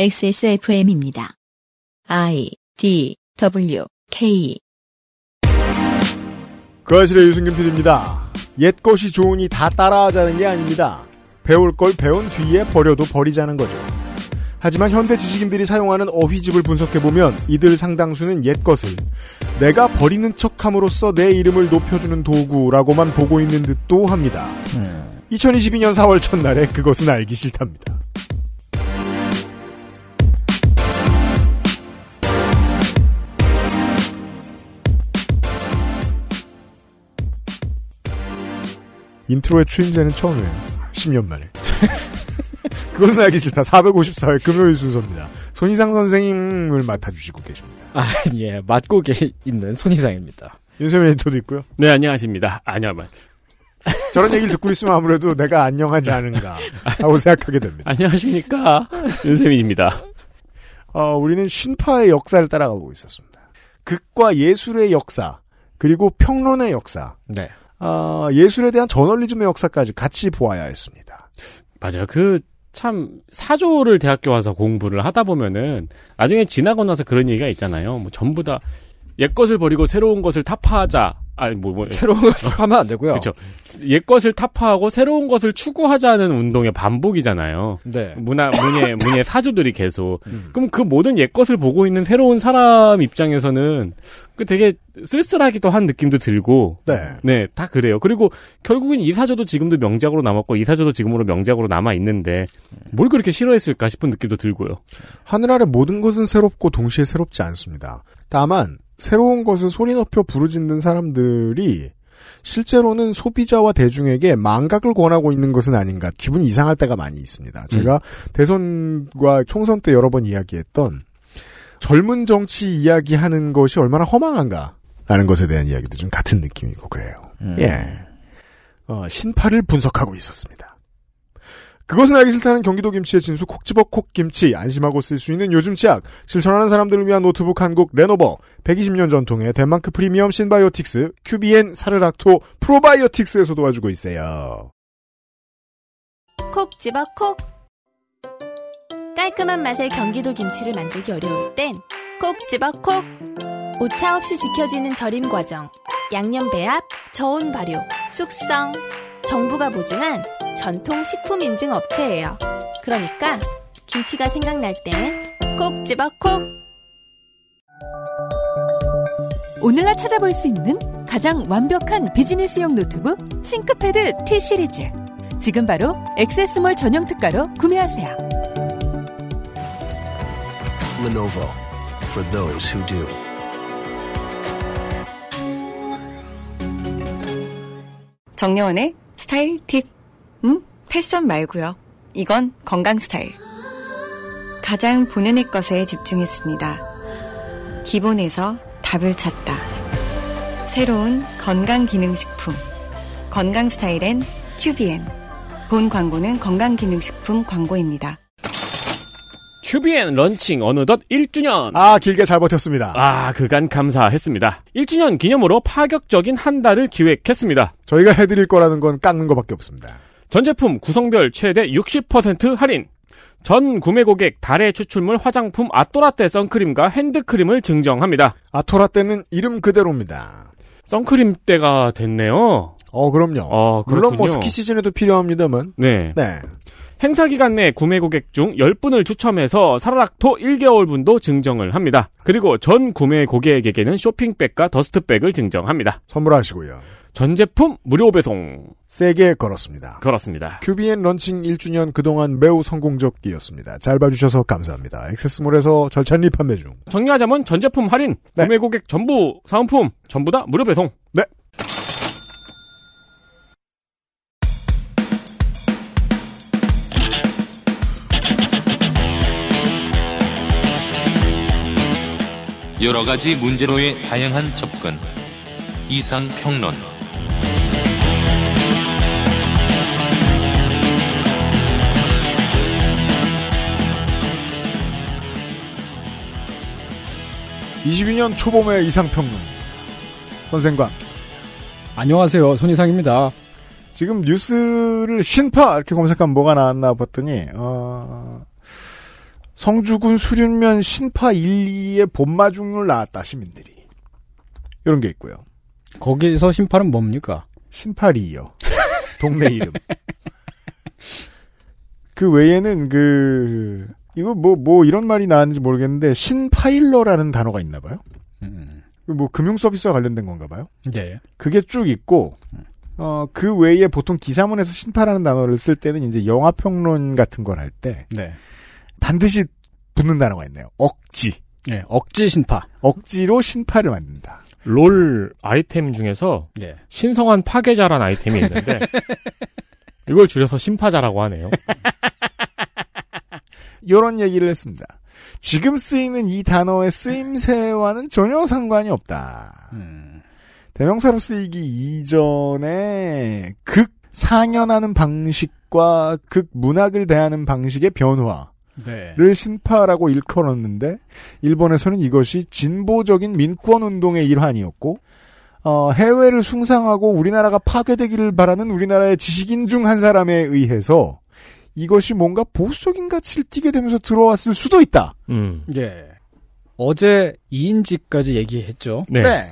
XSFM입니다. I D W K 그 아실의 유승균 PD입니다. 옛 것이 좋으니 다 따라하자는 게 아닙니다. 배울 걸 배운 뒤에 버려도 버리자는 거죠. 하지만 현대 지식인들이 사용하는 어휘집을 분석해보면 이들 상당수는 옛 것을 내가 버리는 척함으로써 내 이름을 높여주는 도구라고만 보고 있는 듯도 합니다. 2022년 4월 첫날에 그것은 알기 싫답니다. 인트로의 추임새는 처음이에요. 10년 만에. 그것은 알기 싫다. 454회 금요일 순서입니다. 손희상 선생님을 맡아주시고 계십니다. 아, 예, 맡고 계 있는 손희상입니다. 윤세민 에디터도 있고요. 네, 안녕하십니다. 안녕만. 저런 얘기를 듣고 있으면 아무래도 내가 안녕하지 않은가 하고 생각하게 됩니다. 안녕하십니까. 윤세민입니다. 어, 우리는 신파의 역사를 따라가고 있었습니다. 극과 예술의 역사, 그리고 평론의 역사, 네. 어, 예술에 대한 저널리즘의 역사까지 같이 보아야 했습니다. 맞아요. 그, 참, 사조를 대학교 와서 공부를 하다 보면은, 나중에 지나고 나서 그런 얘기가 있잖아요. 뭐, 전부 다, 옛 것을 버리고 새로운 것을 타파하자. 아니, 뭐, 뭐. 새로운 걸 하면 안 되고요. 그렇죠. 옛 것을 타파하고 새로운 것을 추구하자는 운동의 반복이잖아요. 네. 문화, 문예, 문예 사주들이 계속. 음. 그럼 그 모든 옛 것을 보고 있는 새로운 사람 입장에서는 그 되게 쓸쓸하기도 한 느낌도 들고. 네. 네, 다 그래요. 그리고 결국엔 이 사조도 지금도 명작으로 남았고 이 사조도 지금으로 명작으로 남아 있는데 뭘 그렇게 싫어했을까 싶은 느낌도 들고요. 하늘 아래 모든 것은 새롭고 동시에 새롭지 않습니다. 다만 새로운 것을 소리 높여 부르짖는 사람들이 실제로는 소비자와 대중에게 망각을 권하고 있는 것은 아닌가 기분이 이상할 때가 많이 있습니다. 제가 대선과 총선 때 여러 번 이야기했던 젊은 정치 이야기하는 것이 얼마나 허망한가 라는 것에 대한 이야기도 좀 같은 느낌이고 그래요. 음. 예. 어, 신파를 분석하고 있었습니다. 그것은 알기 싫다는 경기도 김치의 진수 콕 집어 콕 김치 안심하고 쓸 수 있는 요즘 치약. 실천하는 사람들을 위한 노트북 한국 레노버. 120년 전통의 덴마크 프리미엄 신바이오틱스 큐비엔 사라락토 프로바이오틱스에서 도와주고 있어요. 콕 집어 콕. 깔끔한 맛의 경기도 김치를 만들기 어려울 땐 콕 집어 콕. 오차 없이 지켜지는 절임 과정. 양념 배합, 저온 발효, 숙성. 정부가 보증한 전통 식품 인증 업체예요 그러니까 김치가 생각날 땐 콕 집어 콕 오늘날 찾아볼 수 있는 가장 완벽한 비즈니스용 노트북 싱크패드 T 시리즈. 지금 바로 액세스몰 전용 특가로 구매하세요. Lenovo for those who do. 정려원의 스타일 팁. 음? 패션 말고요. 이건 건강 스타일. 가장 본연의 것에 집중했습니다. 기본에서 답을 찾다. 새로운 건강 기능식품. 건강 스타일엔 튜비엔. 본 광고는 건강 기능식품 광고입니다. 큐비엔 런칭 어느덧 1주년. 아 길게 잘 버텼습니다. 아, 그간 감사했습니다. 1주년 기념으로 파격적인 한 달을 기획했습니다. 저희가 해드릴 거라는 건 깎는 것밖에 없습니다. 전 제품 구성별 최대 60% 할인. 전 구매 고객 다래 추출물 화장품 아토라떼 선크림과 핸드크림을 증정합니다. 아토라떼는 이름 그대로입니다. 선크림 때가 됐네요. 어 그럼요. 어, 물론 뭐. 스키 시즌에도 필요합니다만. 네. 네. 행사 기간 내 구매 고객 중 10분을 추첨해서 사라락토 1개월분도 증정을 합니다. 그리고 전 구매 고객에게는 쇼핑백과 더스트백을 증정합니다. 선물하시고요. 전 제품 무료 배송. 세게 걸었습니다. 그렇습니다. 큐비엔 런칭 1주년 그동안 매우 성공적이었습니다. 잘 봐주셔서 감사합니다. 액세스몰에서 절찬리 판매 중. 정리하자면 전 제품 할인, 네. 구매 고객 전부 사은품 전부 다 무료 배송. 네. 여러 가지 문제로의 다양한 접근. 이상 평론. 이십이 년 초봄의 이상평론입니다. 선생과. 안녕하세요. 손희상입니다. 지금 뉴스를 신파 이렇게 검색하면 뭐가 나왔나 봤더니 어, 성주군 수륜면 신파 1, 2의 본마중을 나왔다 시민들이 이런 게 있고요. 거기서 심판은 뭡니까? 신파리요. 동네 이름. 그 외에는 그 이거 뭐 뭐 이런 말이 나왔는지 모르겠는데 신파일러라는 단어가 있나 봐요. 음. 뭐 금융 서비스와 관련된 건가 봐요. 네. 그게 쭉 있고 어 그 외에 보통 기사문에서 신파라는 단어를 쓸 때는 이제 영화 평론 같은 걸 할 때 네. 반드시 붙는 단어가 있네요. 억지. 네. 억지 신파. 억지로 신파를 만든다. 롤 아이템 중에서 네. 신성한 파괴자란 아이템이 있는데 이걸 줄여서 신파자라고 하네요. 이런 얘기를 했습니다. 지금 쓰이는 이 단어의 쓰임새와는 전혀 상관이 없다. 음. 대명사로 쓰이기 이전에 극 상연하는 방식과 극 문학을 대하는 방식의 변화 를 네. 신파라고 일컬었는데 일본에서는 이것이 진보적인 민권 운동의 일환이었고 어, 해외를 숭상하고 우리나라가 파괴되기를 바라는 우리나라의 지식인 중 한 사람에 의해서 이것이 뭔가 보수적인 가치를 띠게 되면서 들어왔을 수도 있다. 음. 예. 어제 이인직까지 얘기했죠. 네.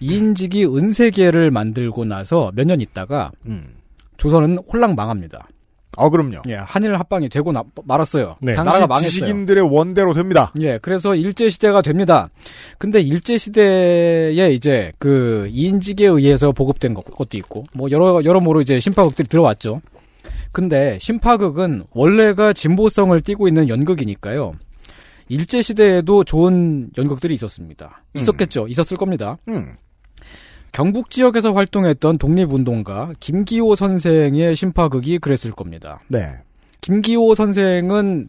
이인직이 은세계를 만들고 나서 몇 년 있다가 음. 조선은 홀랑 망합니다. 아 그럼요. 예, 한일 합방이 되고 나, 말았어요. 네. 당시 나라가 망했어요. 지식인들의 원대로 됩니다. 예, 그래서 일제 시대가 됩니다. 근데 일제 시대에 이제 그 이인직에 의해서 보급된 것, 것도 있고 뭐 여러 여러모로 이제 심파극들이 들어왔죠. 근데 심파극은 원래가 진보성을 띠고 있는 연극이니까요. 일제 시대에도 좋은 연극들이 있었습니다. 있었겠죠. 있었을 겁니다. 음. 경북 지역에서 활동했던 독립운동가 김기호 선생의 심파극이 그랬을 겁니다. 네. 김기호 선생은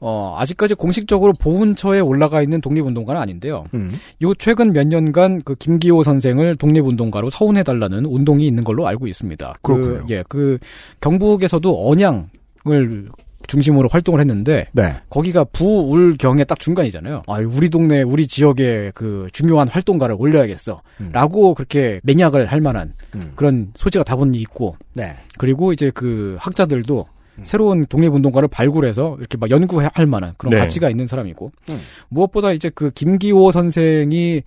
어, 아직까지 공식적으로 보훈처에 올라가 있는 독립운동가는 아닌데요. 음. 요 최근 몇 년간 그 김기호 선생을 독립운동가로 서운해달라는 운동이 있는 걸로 알고 있습니다. 그렇군요. 그, 예, 그 경북에서도 언양을 중심으로 활동을 했는데 네. 거기가 부울경의 딱 중간이잖아요. 아, 우리 동네 우리 지역의 그 중요한 활동가를 올려야겠어. 음. 라고 그렇게 맹약을 할 만한 음. 그런 소지가 다분히 있고 네. 그리고 이제 그 학자들도 음. 새로운 독립운동가를 발굴해서 이렇게 막 연구할 만한 그런 네. 가치가 있는 사람이고 음. 무엇보다 이제 그 김기호 선생이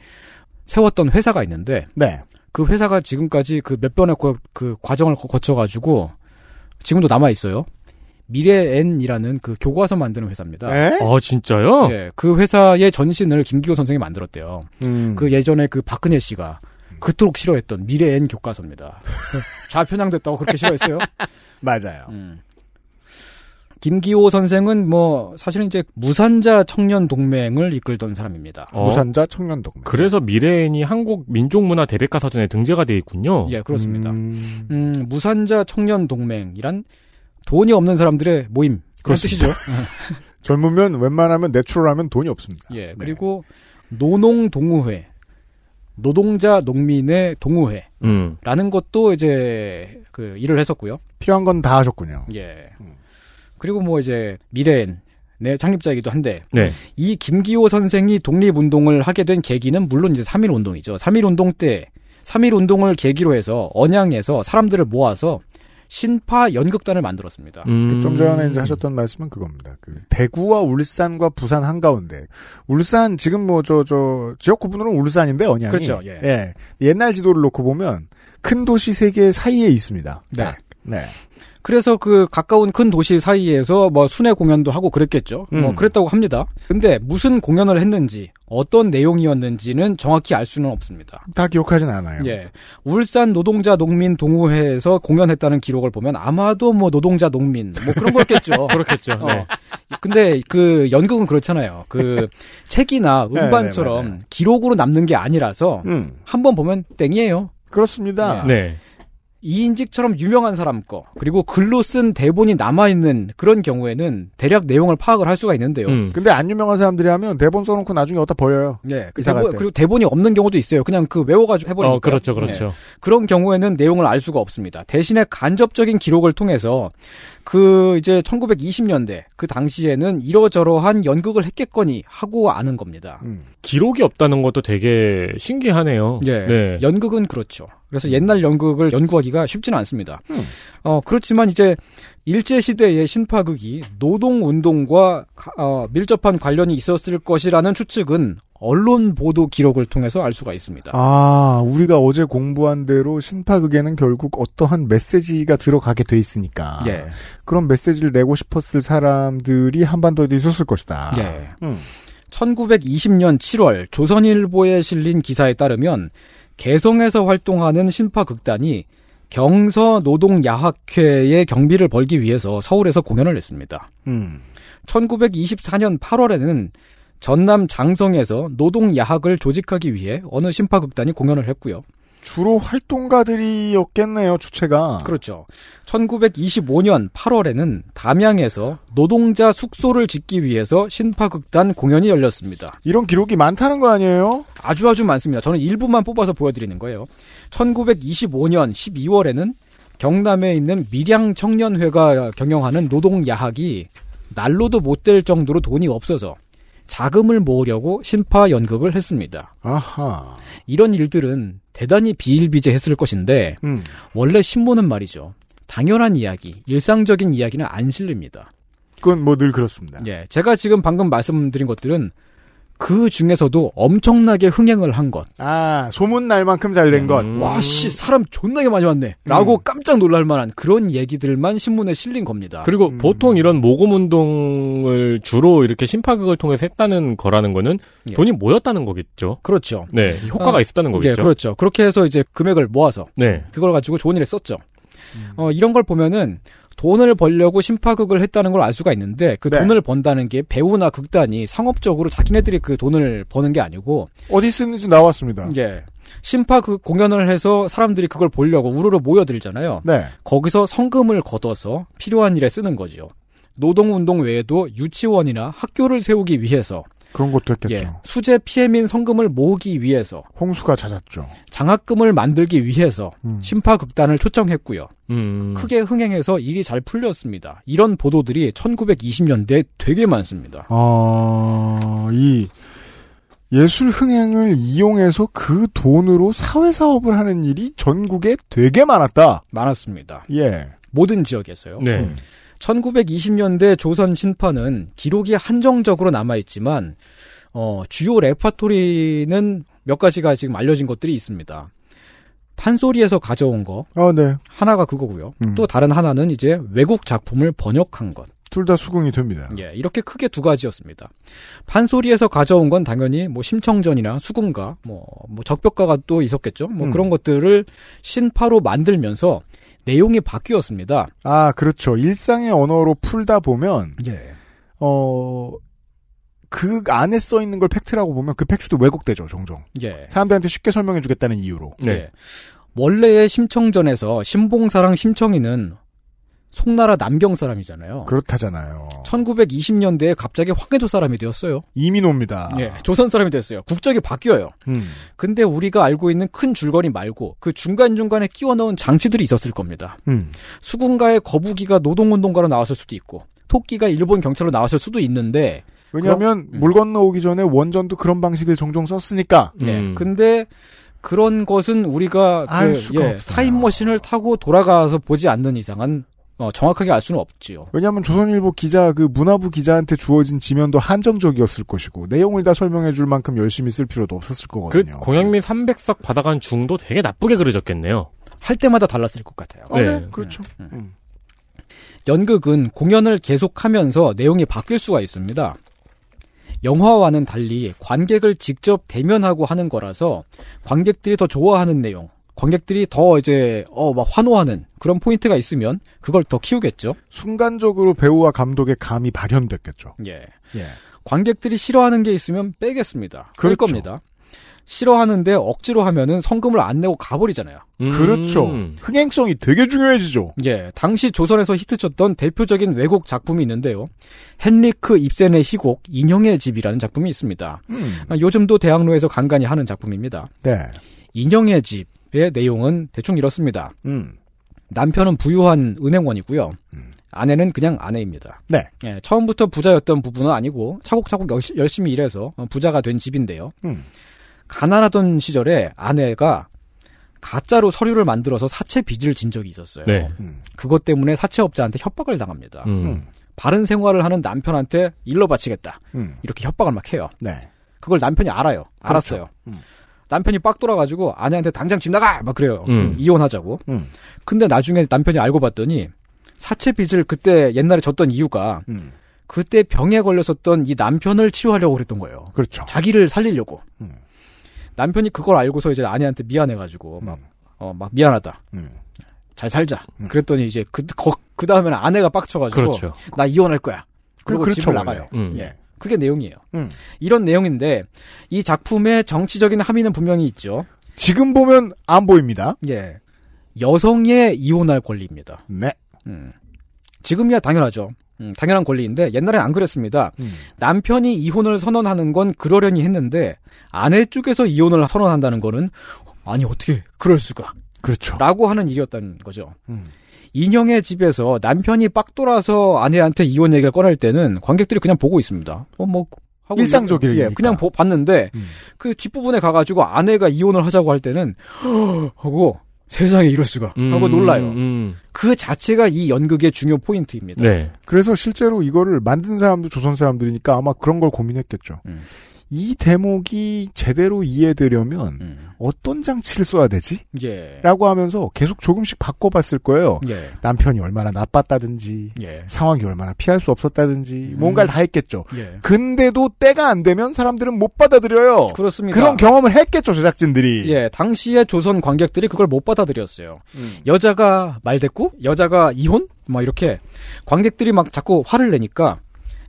세웠던 회사가 있는데 네. 그 회사가 지금까지 그 몇 번의 그, 그 과정을 거- 거쳐가지고 지금도 남아 있어요. 미래엔이라는 그 교과서 만드는 회사입니다. 에? 아 진짜요? 예, 그 회사의 전신을 김기호 선생이 만들었대요. 음. 그 예전에 그 박근혜 씨가 그토록 싫어했던 미래엔 교과서입니다. 좌편향됐다고 그렇게 싫어했어요. 맞아요. 음. 김기호 선생은 뭐 사실은 이제 무산자 청년 동맹을 이끌던 사람입니다. 어, 무산자 청년 동맹. 그래서 미래인이 한국 민족문화 대백과 사전에 등재가 돼 있군요. 예, 그렇습니다. 음, 음. 무산자 청년 동맹이란 돈이 없는 사람들의 모임 그런. 뜻이죠. 젊으면 웬만하면 내추럴하면 돈이 없습니다. 예, 그리고 노농 동우회, 노동자 농민의 동우회라는 음. 것도 이제 그 일을 했었고요. 필요한 건 다 하셨군요. 예. 음. 그리고 뭐 이제 미래엔 의 창립자이기도 한데 네. 이 김기호 선생이 독립운동을 하게 된 계기는 물론 이제 3.1 운동이죠. 3.1 운동 때 3.1 운동을 계기로 해서 언양에서 사람들을 모아서 신파 연극단을 만들었습니다. 음. 그좀 전에 이제 하셨던 말씀은 그겁니다. 그 대구와 울산과 부산 한가운데 울산 지금 뭐 저 저 지역 구분으로 는 울산인데 언양이 그렇죠, 예. 옛날 지도를 놓고 보면 큰 도시 세 개 사이에 있습니다. 네. 딱. 네. 그래서 그 가까운 큰 도시 사이에서 뭐 순회 공연도 하고 그랬겠죠. 뭐 음. 그랬다고 합니다. 근데 무슨 공연을 했는지 어떤 내용이었는지는 정확히 알 수는 없습니다. 다 기억하진 않아요. 예. 울산 노동자 농민 동호회에서 공연했다는 기록을 보면 아마도 뭐 노동자 농민 뭐 그런 거였겠죠. 그렇겠죠. 어. 네. 근데 그 연극은 그렇잖아요. 그 책이나 네, 음반처럼 네, 맞아요. 기록으로 남는 게 아니라서 음. 한번 보면 땡이에요. 그렇습니다. 네. 이인직처럼 유명한 사람 거 그리고 글로 쓴 대본이 남아 있는 그런 경우에는 대략 내용을 파악을 할 수가 있는데요. 음. 근데 안 유명한 사람들이 하면 대본 써놓고 나중에 어디다 버려요. 네, 그 대본, 때. 그리고 대본이 없는 경우도 있어요. 그냥 그 외워가지고 해버리니까. 어, 그렇죠, 그렇죠. 그런 경우에는 내용을 알 수가 없습니다. 대신에 간접적인 기록을 통해서 그 이제 1920년대 그 당시에는 이러저러한 연극을 했겠거니 하고 아는 겁니다. 음. 기록이 없다는 것도 되게 신기하네요. 예, 네. 연극은 그렇죠. 그래서 옛날 연극을 연구하기가 쉽지는 않습니다. 음. 어, 그렇지만 이제 일제시대의 신파극이 노동운동과 가- 어, 밀접한 관련이 있었을 것이라는 추측은 언론 보도 기록을 통해서 알 수가 있습니다. 아, 우리가 어제 공부한 대로 신파극에는 결국 어떠한 메시지가 들어가게 돼 있으니까. 예. 그런 메시지를 내고 싶었을 사람들이 한반도에도 있었을 것이다. 예. 음. 1920년 7월 조선일보에 실린 기사에 따르면 개성에서 활동하는 신파극단이 경서 노동야학회의 경비를 벌기 위해서 서울에서 공연을 했습니다. 음. 1924년 8월에는 전남 장성에서 노동야학을 조직하기 위해 어느 신파극단이 공연을 했고요. 주로 활동가들이었겠네요, 주체가. 그렇죠. 1925년 8월에는 담양에서 노동자 숙소를 짓기 위해서 신파극단 공연이 열렸습니다. 이런 기록이 많다는 거 아니에요? 아주 아주 많습니다. 저는 일부만 뽑아서 보여드리는 거예요. 1925년 12월에는 경남에 있는 밀양 청년회가 경영하는 노동야학이 날로도 못 될 정도로 돈이 없어서 자금을 모으려고 신파 연극을 했습니다. 아하. 이런 일들은 대단히 비일비재했을 것인데 음. 원래 신문은 말이죠. 당연한 이야기, 일상적인 이야기는 안 실립니다. 그건 뭐 늘 그렇습니다. 예, 제가 지금 방금 말씀드린 것들은 그 중에서도 엄청나게 흥행을 한 것. 아, 소문 날 만큼 잘 된 것. 음. 와, 씨, 사람 존나게 많이 왔네. 라고 깜짝 놀랄 만한 그런 얘기들만 신문에 실린 겁니다. 그리고 음. 보통 이런 모금 운동을 주로 이렇게 심파극을 통해서 했다는 거라는 거는 예. 돈이 모였다는 거겠죠. 그렇죠. 네, 효과가 어, 있었다는 예, 거겠죠. 그렇죠. 그렇게 해서 이제 금액을 모아서 네. 그걸 가지고 좋은 일에 썼죠. 어, 이런 걸 보면은 돈을 벌려고 심파극을 했다는 걸 알 수가 있는데 그 네. 돈을 번다는 게 배우나 극단이 상업적으로 자기네들이 그 돈을 버는 게 아니고 어디 쓰는지 나왔습니다. 예. 심파극 공연을 해서 사람들이 그걸 보려고 우르르 모여들잖아요. 네. 거기서 성금을 걷어서 필요한 일에 쓰는 거죠. 노동운동 외에도 유치원이나 학교를 세우기 위해서 그런 것도 했겠죠. 예, 수재 피해민 성금을 모으기 위해서 홍수가 잦았죠. 장학금을 만들기 위해서 음. 심파극단을 초청했고요. 음. 크게 흥행해서 일이 잘 풀렸습니다. 이런 보도들이 1920년대에 되게 많습니다. 어, 이 예술 흥행을 이용해서 그 돈으로 사회 사업을 하는 일이 전국에 되게 많았다. 많았습니다. 예. 모든 지역에서요. 네. 음. 1920년대 조선 신파는 기록이 한정적으로 남아있지만, 어, 주요 레파토리는 몇 가지가 지금 알려진 것들이 있습니다. 판소리에서 가져온 거, 어, 네. 하나가 그거고요. 음. 또 다른 하나는 이제 외국 작품을 번역한 것. 둘 다 수긍이 됩니다. 예, 이렇게 크게 두 가지였습니다. 판소리에서 가져온 건 당연히 뭐 심청전이나 수군가, 뭐, 뭐 적벽가가 또 있었겠죠. 뭐 음. 그런 것들을 신파로 만들면서 내용이 바뀌었습니다. 아, 그렇죠. 일상의 언어로 풀다 보면, 예. 어, 그 안에 써 있는 걸 팩트라고 보면 그 팩트도 왜곡되죠, 종종. 예. 사람들한테 쉽게 설명해 주겠다는 이유로. 네. 예. 원래의 심청전에서 신봉사랑 심청이는 송나라 남경 사람이잖아요. 그렇다잖아요. 1920년대에 갑자기 황해도 사람이 되었어요. 이민호입니다. 예, 조선 사람이 됐어요. 국적이 바뀌어요. 음. 근데 우리가 알고 있는 큰 줄거리 말고 그 중간중간에 끼워 넣은 장치들이 있었을 겁니다. 음. 수군가의 거북이가 노동운동가로 나왔을 수도 있고 토끼가 일본 경찰로 나왔을 수도 있는데 왜냐하면 음. 물 건너오기 전에 원전도 그런 방식을 종종 썼으니까. 예, 음. 근데 그런 것은 우리가 알 그, 예. 타임머신을 타고 돌아가서 보지 않는 이상은 어, 정확하게 알 수는 없지요. 왜냐하면 조선일보 기자 그 문화부 기자한테 주어진 지면도 한정적이었을 것이고 내용을 다 설명해 줄 만큼 열심히 쓸 필요도 없었을 그 거거든요. 공양민 300석 받아간 중도 되게 나쁘게 그려졌겠네요. 할 때마다 달랐을 것 같아요. 어, 네. 네. 그렇죠. 음. 음. 연극은 공연을 계속하면서 내용이 바뀔 수가 있습니다. 영화와는 달리 관객을 직접 대면하고 하는 거라서 관객들이 더 좋아하는 내용, 관객들이 더 이제 어 막 환호하는 그런 포인트가 있으면 그걸 더 키우겠죠. 순간적으로 배우와 감독의 감이 발현됐겠죠. 예. 예. 관객들이 싫어하는 게 있으면 빼겠습니다. 그럴 그렇죠. 겁니다. 싫어하는데 억지로 하면은 성금을 안 내고 가버리잖아요. 음. 그렇죠. 흥행성이 되게 중요해지죠. 예, 당시 조선에서 히트쳤던 대표적인 외국 작품이 있는데요. 헨리크 입센의 희곡 인형의 집이라는 작품이 있습니다. 음. 아, 요즘도 대학로에서 간간히 하는 작품입니다. 네. 인형의 집 의 내용은 대충 이렇습니다. 음. 남편은 부유한 은행원이고요. 음. 아내는 그냥 아내입니다. 네. 예, 처음부터 부자였던 부부는 아니고 차곡차곡 열심히 일해서 어, 부자가 된 집인데요. 음. 가난하던 시절에 아내가 가짜로 서류를 만들어서 사채 빚을 진 적이 있었어요. 네. 음. 그것 때문에 사채업자한테 협박을 당합니다. 음. 음. 바른 생활을 하는 남편한테 일러 바치겠다. 음. 이렇게 협박을 막 해요. 네. 그걸 남편이 알아요. 알았어요. 음. 남편이 빡 돌아가지고 아내한테 당장 집 나가! 막 그래요. 음. 이혼하자고. 음. 근데 나중에 남편이 알고 봤더니 사채 빚을 그때 옛날에 졌던 이유가 음. 그때 병에 걸렸었던 이 남편을 치료하려고 그랬던 거예요. 그렇죠. 자기를 살리려고. 음. 남편이 그걸 알고서 이제 아내한테 미안해가지고 막, 음. 어, 막 미안하다. 음. 잘 살자. 음. 그랬더니 이제 그, 거- 그 다음에는 아내가 빡쳐가지고 그렇죠. 나 이혼할 거야. 그- 그리고 그렇죠, 집을. 나가요. 음. 예. 그게 내용이에요. 음. 이런 내용인데 이 작품의 정치적인 함의는 분명히 있죠. 지금 보면 안 보입니다. 예. 여성의 이혼할 권리입니다. 네. 음. 지금이야 당연하죠. 음, 당연한 권리인데 옛날엔 안 그랬습니다. 음. 남편이 이혼을 선언하는 건 그러려니 했는데 아내 쪽에서 이혼을 선언한다는 거는 아니 어떻게 그럴 수가 그렇죠. 라고 하는 일이었다는 거죠. 음. 인형의 집에서 남편이 빡 돌아서 아내한테 이혼 얘기를 꺼낼 때는 관객들이 그냥 보고 있습니다. 어, 뭐, 하고 일상적이니까. 예, 그냥 보- 봤는데, 음. 그 뒷부분에 가가지고 아내가 이혼을 하자고 할 때는, 하고, 세상에 이럴 수가. 하고 음, 놀라요. 음. 그 자체가 이 연극의 중요 포인트입니다. 네. 그래서 실제로 이거를 만든 사람도 조선 사람들이니까 아마 그런 걸 고민했겠죠. 음. 이 대목이 제대로 이해되려면 음. 어떤 장치를 써야 되지? 예. 라고 하면서 계속 조금씩 바꿔봤을 거예요. 예. 남편이 얼마나 나빴다든지 예. 상황이 얼마나 피할 수 없었다든지 음. 뭔가를 다 했겠죠. 예. 근데도 때가 안 되면 사람들은 못 받아들여요. 그렇습니다. 그런 경험을 했겠죠 제작진들이. 예, 당시의 조선 관객들이 그걸 못 받아들였어요. 음. 여자가 말대꾸? 여자가 이혼? 막 이렇게 관객들이 막 자꾸 화를 내니까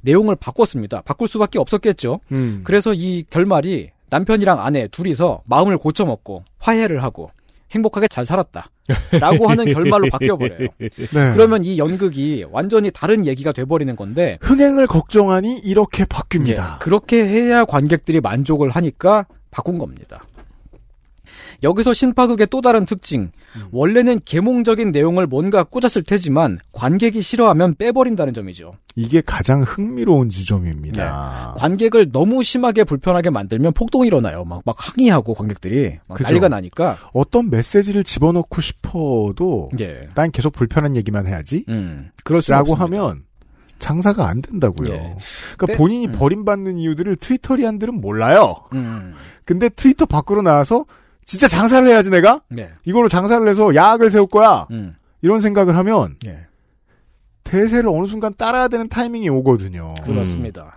내용을 바꿨습니다. 바꿀 수밖에 없었겠죠. 음. 그래서 이 결말이 남편이랑 아내 둘이서 마음을 고쳐먹고 화해를 하고 행복하게 잘 살았다. 라고 하는 결말로 바뀌어버려요. 네. 그러면 이 연극이 완전히 다른 얘기가 돼버리는 건데 흥행을 걱정하니 이렇게 바뀝니다. 예, 그렇게 해야 관객들이 만족을 하니까 바꾼 겁니다. 여기서 신파극의 또 다른 특징. 원래는 계몽적인 내용을 뭔가 꽂았을 테지만 관객이 싫어하면 빼버린다는 점이죠. 이게 가장 흥미로운 지점입니다. 관객을 너무 심하게 불편하게 만들면 폭동이 일어나요. 막, 막 항의하고 관객들이 막. 난리가 나니까. 어떤 메시지를 집어넣고 싶어도 예. 난 계속 불편한 얘기만 해야지. 음. 그럴 수 라고 없습니다. 하면 장사가 안 된다고요. 예. 그러니까 때- 본인이 음. 버림받는 이유들을 트위터리안들은 몰라요. 음. 근데 트위터 밖으로 나와서 진짜 장사를 해야지 내가 네. 이걸로 장사를 해서 야학을 세울 거야. 음. 이런 생각을 하면 예. 대세를 어느 순간 따라야 되는 타이밍이 오거든요. 그렇습니다.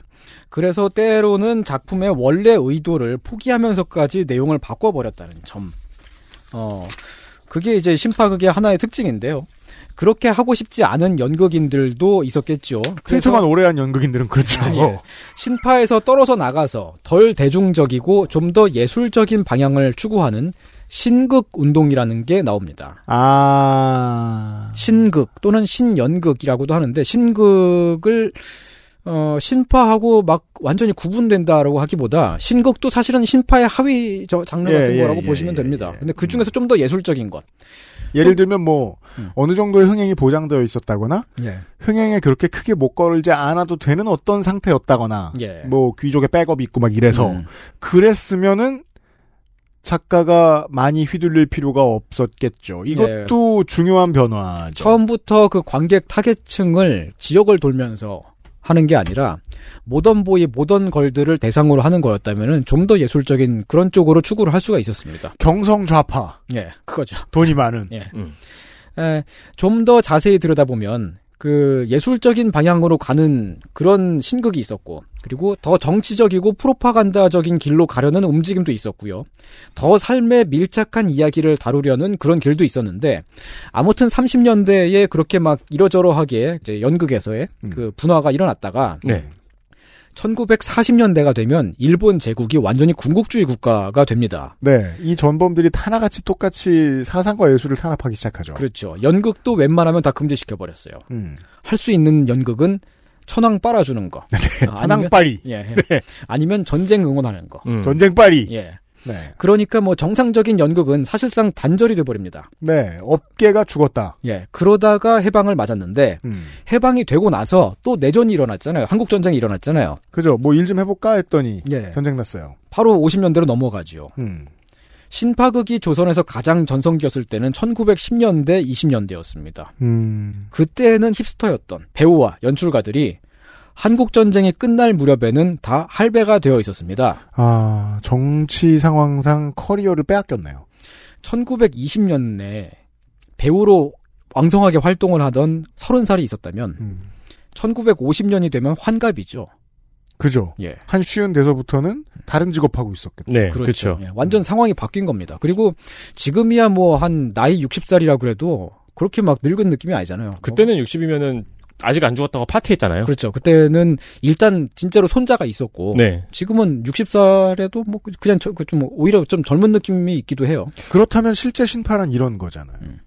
그래서 때로는 작품의 원래 의도를 포기하면서까지 내용을 바꿔버렸다는 점. 어, 그게 이제 심파극의 하나의 특징인데요. 그렇게 하고 싶지 않은 연극인들도 있었겠죠. 트위터만 오래 한 연극인들은 그렇죠. 아, 예. 신파에서 떨어져 나가서 덜 대중적이고 좀 더 예술적인 방향을 추구하는 신극 운동이라는 게 나옵니다. 아. 신극 또는 신연극이라고도 하는데 신극을 어, 신파하고 막 완전히 구분된다라고 하기보다 신극도 사실은 신파의 하위 저 장르 예, 같은 예, 거라고 예, 보시면 예, 됩니다. 예. 근데 그 중에서 좀 더 예술적인 것. 예를 들면 뭐 음. 어느 정도의 흥행이 보장되어 있었다거나 예. 흥행에 그렇게 크게 못 걸지 않아도 되는 어떤 상태였다거나 예. 뭐 귀족의 백업이 있고 막 이래서 음. 그랬으면은 작가가 많이 휘둘릴 필요가 없었겠죠. 이것도 중요한 변화죠. 예. 처음부터 그 관객 타겟층을 지역을 돌면서 하는 게 아니라 모던보이 모던 걸들을 대상으로 하는 거였다면은 좀더 예술적인 그런 쪽으로 추구를 할 수가 있었습니다. 경성 좌파 예, 그거죠. 돈이 많은 예. 음. 좀더 자세히 들여다보면 그 예술적인 방향으로 가는 그런 신극이 있었고 그리고 더 정치적이고 프로파간다적인 길로 가려는 움직임도 있었고요. 더 삶에 밀착한 이야기를 다루려는 그런 길도 있었는데 아무튼 30년대에 그렇게 막 이러저러하게 이제 연극에서의 음. 그 분화가 일어났다가 네. 1940년대가 되면 일본 제국이 완전히 군국주의 국가가 됩니다. 네, 이 전범들이 하나같이 똑같이 사상과 예술을 탄압하기 시작하죠. 그렇죠. 연극도 웬만하면 다 금지시켜 버렸어요. 음. 할수 있는 연극은 천황 빨아주는 거. 아, 아니면- 한왕빨이, 예, 예. 아니면 전쟁 응원하는 거. 음. 전쟁 빨이. 예. 네, 그러니까 뭐 정상적인 연극은 사실상 단절이 돼 버립니다. 네, 업계가 죽었다. 예. 그러다가 해방을 맞았는데 음. 해방이 되고 나서 또 내전이 일어났잖아요. 한국 전쟁이 일어났잖아요. 그죠? 뭐 일 좀 해볼까 했더니 예. 전쟁 났어요. 바로 50년대로 넘어가지요. 음. 신파극이 조선에서 가장 전성기였을 때는 1910년대, 20년대였습니다. 음, 그때는 힙스터였던 배우와 연출가들이 한국 전쟁이 끝날 무렵에는 다 할배가 되어 있었습니다. 아, 정치 상황상 커리어를 빼앗겼네요. 1920년에 배우로 왕성하게 활동을 하던 30살이 있었다면 음, 1950년이 되면 환갑이죠. 그죠. 예. 한 쉬운 데서부터는 다른 직업 하고 있었겠죠. 네, 그렇죠. 예, 완전 상황이 바뀐 겁니다. 그리고 지금이야 뭐 한 나이 60살이라 그래도 그렇게 막 늙은 느낌이 아니잖아요. 그때는 60이면은 아직 안 죽었다고 파티했잖아요. 그렇죠. 그때는 일단 진짜로 손자가 있었고 네. 지금은 60살에도 뭐 그냥 저, 좀 오히려 좀 젊은 느낌이 있기도 해요. 그렇다면 실제 신파란 이런 거잖아요. 음.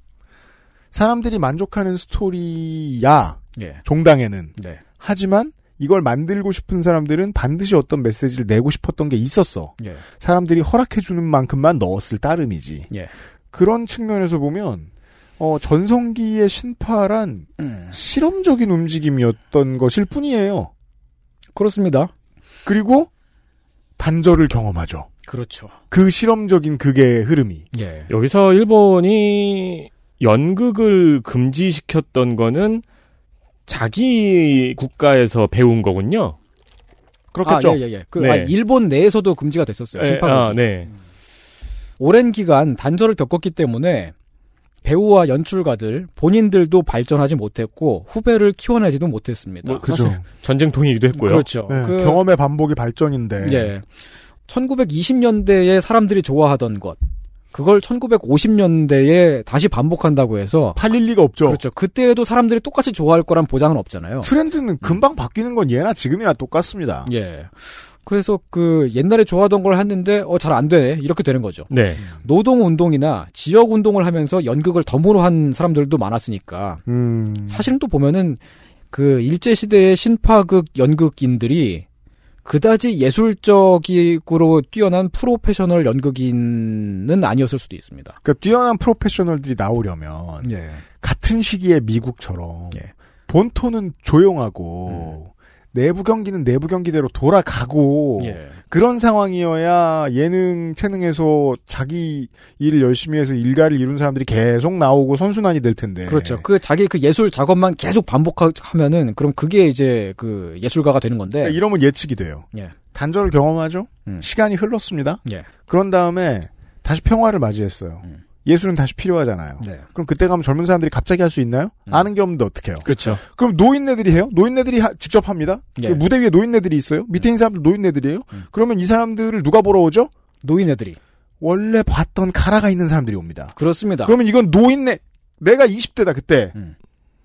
사람들이 만족하는 스토리야, 예. 종당에는. 네. 하지만 이걸 만들고 싶은 사람들은 반드시 어떤 메시지를 내고 싶었던 게 있었어. 예. 사람들이 허락해주는 만큼만 넣었을 따름이지. 예. 그런 측면에서 보면, 어, 전성기의 신파란 음. 실험적인 움직임이었던 것일 뿐이에요. 그렇습니다. 그리고 단절을 경험하죠. 그렇죠. 그 실험적인 극의 흐름이. 예. 여기서 일본이 연극을 금지시켰던 거는 자기 국가에서 배운 거군요. 그렇겠죠. 아, 예, 예, 예. 그, 네. 아, 일본 내에서도 금지가 됐었어요. 예, 심파극이. 아, 네. 오랜 기간 단절을 겪었기 때문에 배우와 연출가들 본인들도 발전하지 못했고 후배를 키워내지도 못했습니다. 뭐, 그죠. 전쟁통이기도 했고요. 그렇죠. 네, 그- 경험의 반복이 발전인데. 예. 1920년대에 사람들이 좋아하던 것 그걸 1950년대에 다시 반복한다고 해서 팔릴 리가 없죠. 그렇죠. 그때에도 사람들이 똑같이 좋아할 거란 보장은 없잖아요. 트렌드는 금방 바뀌는 건 예나 지금이나 똑같습니다. 예. 그래서 그 옛날에 좋아하던 걸 했는데 어 잘안 돼. 이렇게 되는 거죠. 네. 노동 운동이나 지역 운동을 하면서 연극을 덤으로 한 사람들도 많았으니까 음. 사실은 또 보면은 그 일제 시대의 신파극 연극인들이 그다지 예술적으로 뛰어난 프로페셔널 연극인은 아니었을 수도 있습니다. 그러니까 뛰어난 프로페셔널들이 나오려면 예. 같은 시기에 미국처럼 예. 본토는 조용하고 내부 경기는 내부 경기대로 돌아가고 예. 그런 상황이어야 예능 체능에서 자기 일을 열심히 해서 일가를 이룬 사람들이 계속 나오고 선순환이 될 텐데. 그렇죠. 그 자기 그 예술 작업만 계속 반복하면은 그럼 그게 이제 그 예술가가 되는 건데. 그러니까 이러면 예측이 돼요. 예. 단절을 경험하죠. 음. 시간이 흘렀습니다. 예. 그런 다음에 다시 평화를 맞이했어요. 음. 예술은 다시 필요하잖아요. 네. 그럼 그때 가면 젊은 사람들이 갑자기 할 수 있나요? 음. 아는 게 없는데 어떻게 해요? 그렇죠. 그럼 노인네들이 해요? 노인네들이 하- 직접 합니다. 예. 그 무대 위에 노인네들이 있어요. 밑에 있는 사람들 노인네들이에요. 음. 그러면 이 사람들을 누가 보러 오죠? 노인애들이. 원래 봤던 가라가 있는 사람들이 옵니다. 그렇습니다. 그러면 이건 노인네 내가 20대다 그때 음.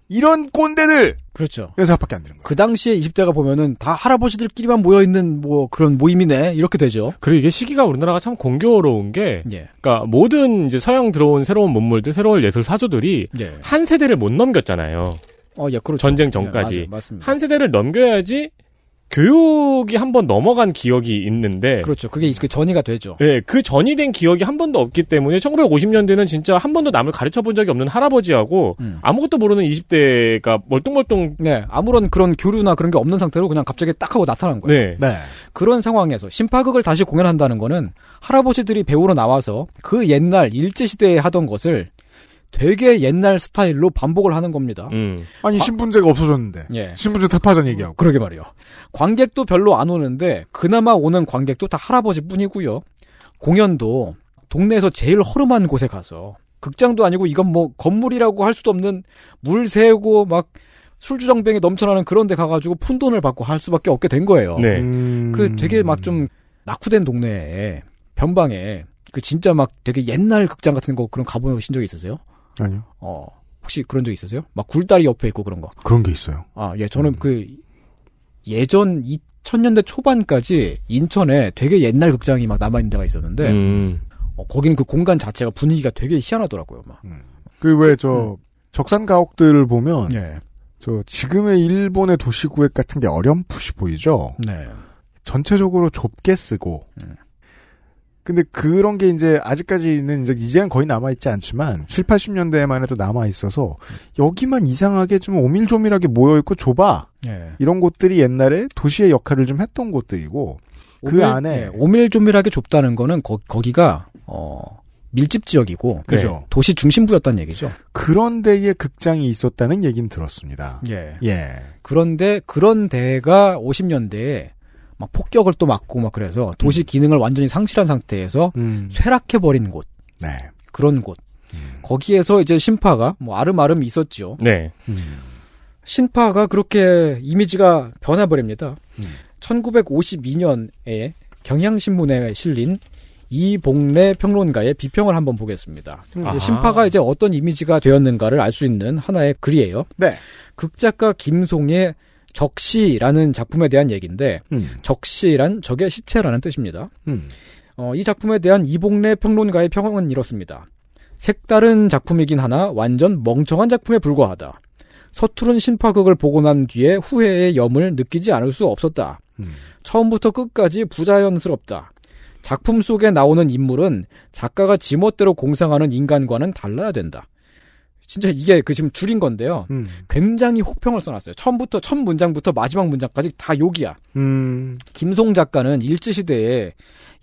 이런 꼰대들 그렇죠. 이런 생각밖에 안 드는 거예요. 그 당시에 20대가 보면은 다 할아버지들끼리만 모여 있는 뭐 그런 모임이네 이렇게 되죠. 그리고 이게 시기가 우리나라가 참 공교로운 게, 예. 그러니까 모든 이제 서양 들어온 새로운 문물들, 새로운 예술 사조들이 예. 한 세대를 못 넘겼잖아요. 어, 예, 그렇죠. 전쟁 예, 전까지. 맞아요. 맞습니다. 한 세대를 넘겨야지 교육이 한 번 넘어간 기억이 있는데, 그렇죠. 그게 그 전이가 되죠. 예, 그 전이 된 기억이 한 번도 없기 때문에 1950년대는 진짜 한 번도 남을 가르쳐 본 적이 없는 할아버지하고 음. 아무것도 모르는 20대가 멀뚱멀뚱 네, 아무런 그런 교류나 그런 게 없는 상태로 그냥 갑자기 딱 하고 나타난 거예요. 네. 네. 그런 상황에서 심파극을 다시 공연한다는 거는 할아버지들이 배우러 나와서 그 옛날 일제 시대에 하던 것을 되게 옛날 스타일로 반복을 하는 겁니다. 음. 아니 신분제가 없어졌는데 예. 신분제 타파전 얘기하고 그러게 말이요. 관객도 별로 안 오는데 그나마 오는 관객도 다 할아버지 뿐이고요. 공연도 동네에서 제일 허름한 곳에 가서 극장도 아니고 이건 뭐 건물이라고 할 수도 없는 물 새고 막 술주정뱅이 넘쳐나는 그런 데 가가지고 푼 돈을 받고 할 수밖에 없게 된 거예요. 네. 음... 그 되게 막 좀 낙후된 동네에 변방에 그 진짜 막 되게 옛날 극장 같은 거 그런 가보신 적이 있으세요? 아니요 어 혹시 그런 적 있으세요? 막 굴다리 옆에 있고 그런 거. 그런 게 있어요. 아, 예, 저는 음. 그 예전 2000년대 초반까지 인천에 되게 옛날 극장이 막 남아있는 데가 있었는데, 음. 어, 거기는 그 공간 자체가 분위기가 되게 희한하더라고요, 막. 그왜저 적산 가옥들을 보면 예. 저 지금의 일본의 도시구획 같은 게 어렴풋이 보이죠. 네. 전체적으로 좁게 쓰고. 음. 근데 그런 게 이제 아직까지는 이제 이제는 거의 남아 있지 않지만 7, 80년대에만 해도 남아 있어서 여기만 이상하게 좀 오밀조밀하게 모여 있고 좁아. 예. 이런 곳들이 옛날에 도시의 역할을 좀 했던 곳들이고 그 안에 예, 오밀조밀하게 좁다는 거는 거, 거기가 어 밀집 지역이고 그죠. 네, 도시 중심부였다는 얘기죠. 그런 데에 극장이 있었다는 얘기는 들었습니다. 예. 예. 그런데 그런 데가 50년대에 막 폭격을 또 맞고 막 그래서 도시 기능을 완전히 상실한 상태에서 음. 쇠락해 버린 곳 네. 그런 곳 거기에서 이제 신파가 뭐 아름아름 있었죠. 네. 음. 신파가 그렇게 이미지가 변해버립니다. 음. 1952년에 경향신문에 실린 이봉래 평론가의 비평을 한번 보겠습니다. 아하. 신파가 이제 어떤 이미지가 되었는가를 알 수 있는 하나의 글이에요. 네. 극작가 김송의 적시라는 작품에 대한 얘기인데 음. 적시란 적의 시체라는 뜻입니다. 음. 어, 이 작품에 대한 이봉래 평론가의 평은 이렇습니다. 색다른 작품이긴 하나 완전 멍청한 작품에 불과하다. 서투른 신파극을 보고 난 뒤에 후회의 염을 느끼지 않을 수 없었다. 음. 처음부터 끝까지 부자연스럽다. 작품 속에 나오는 인물은 작가가 지멋대로 공상하는 인간과는 달라야 된다. 진짜 이게 그 지금 줄인 건데요. 음. 굉장히 혹평을 써놨어요. 처음부터 첫 문장부터 마지막 문장까지 다 욕이야. 음. 김송 작가는 일제 시대에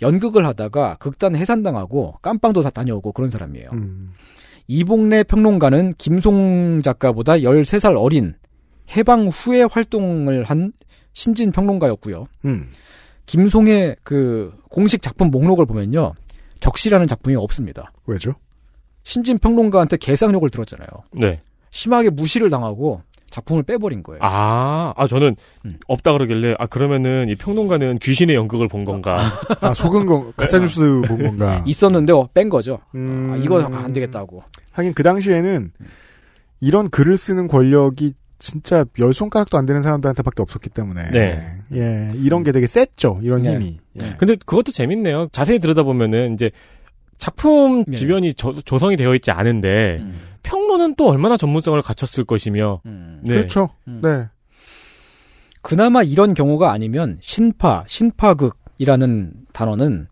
연극을 하다가 극단 해산당하고 깜빵도 다 다녀오고 그런 사람이에요. 음. 이봉래 평론가는 김송 작가보다 13살 어린 해방 후에 활동을 한 신진 평론가였고요. 음. 김송의 그 공식 작품 목록을 보면요. 적시라는 작품이 없습니다. 왜죠? 신진 평론가한테 개쌍욕을 들었잖아요. 네. 심하게 무시를 당하고 작품을 빼버린 거예요. 아, 아 저는 음. 없다 그러길래 아 그러면은 이 평론가는 귀신의 연극을 본 건가? 아, 속은 건, 가짜 뉴스 본 건가. 있었는데 어, 뺀 거죠. 음. 아, 이거 안 되겠다고. 하긴 그 당시에는 이런 글을 쓰는 권력이 진짜 열 손가락도 안 되는 사람들한테밖에 없었기 때문에. 네. 예. 이런 게 되게 셌죠. 이런 네. 힘이. 예. 근데 그것도 재밌네요. 자세히 들여다보면은 이제 작품 네. 지변이 조, 조성이 되어 있지 않은데 음. 평론은 또 얼마나 전문성을 갖췄을 것이며 음. 네. 그렇죠. 음. 네. 그나마 이런 경우가 아니면 신파, 신파극이라는 단어는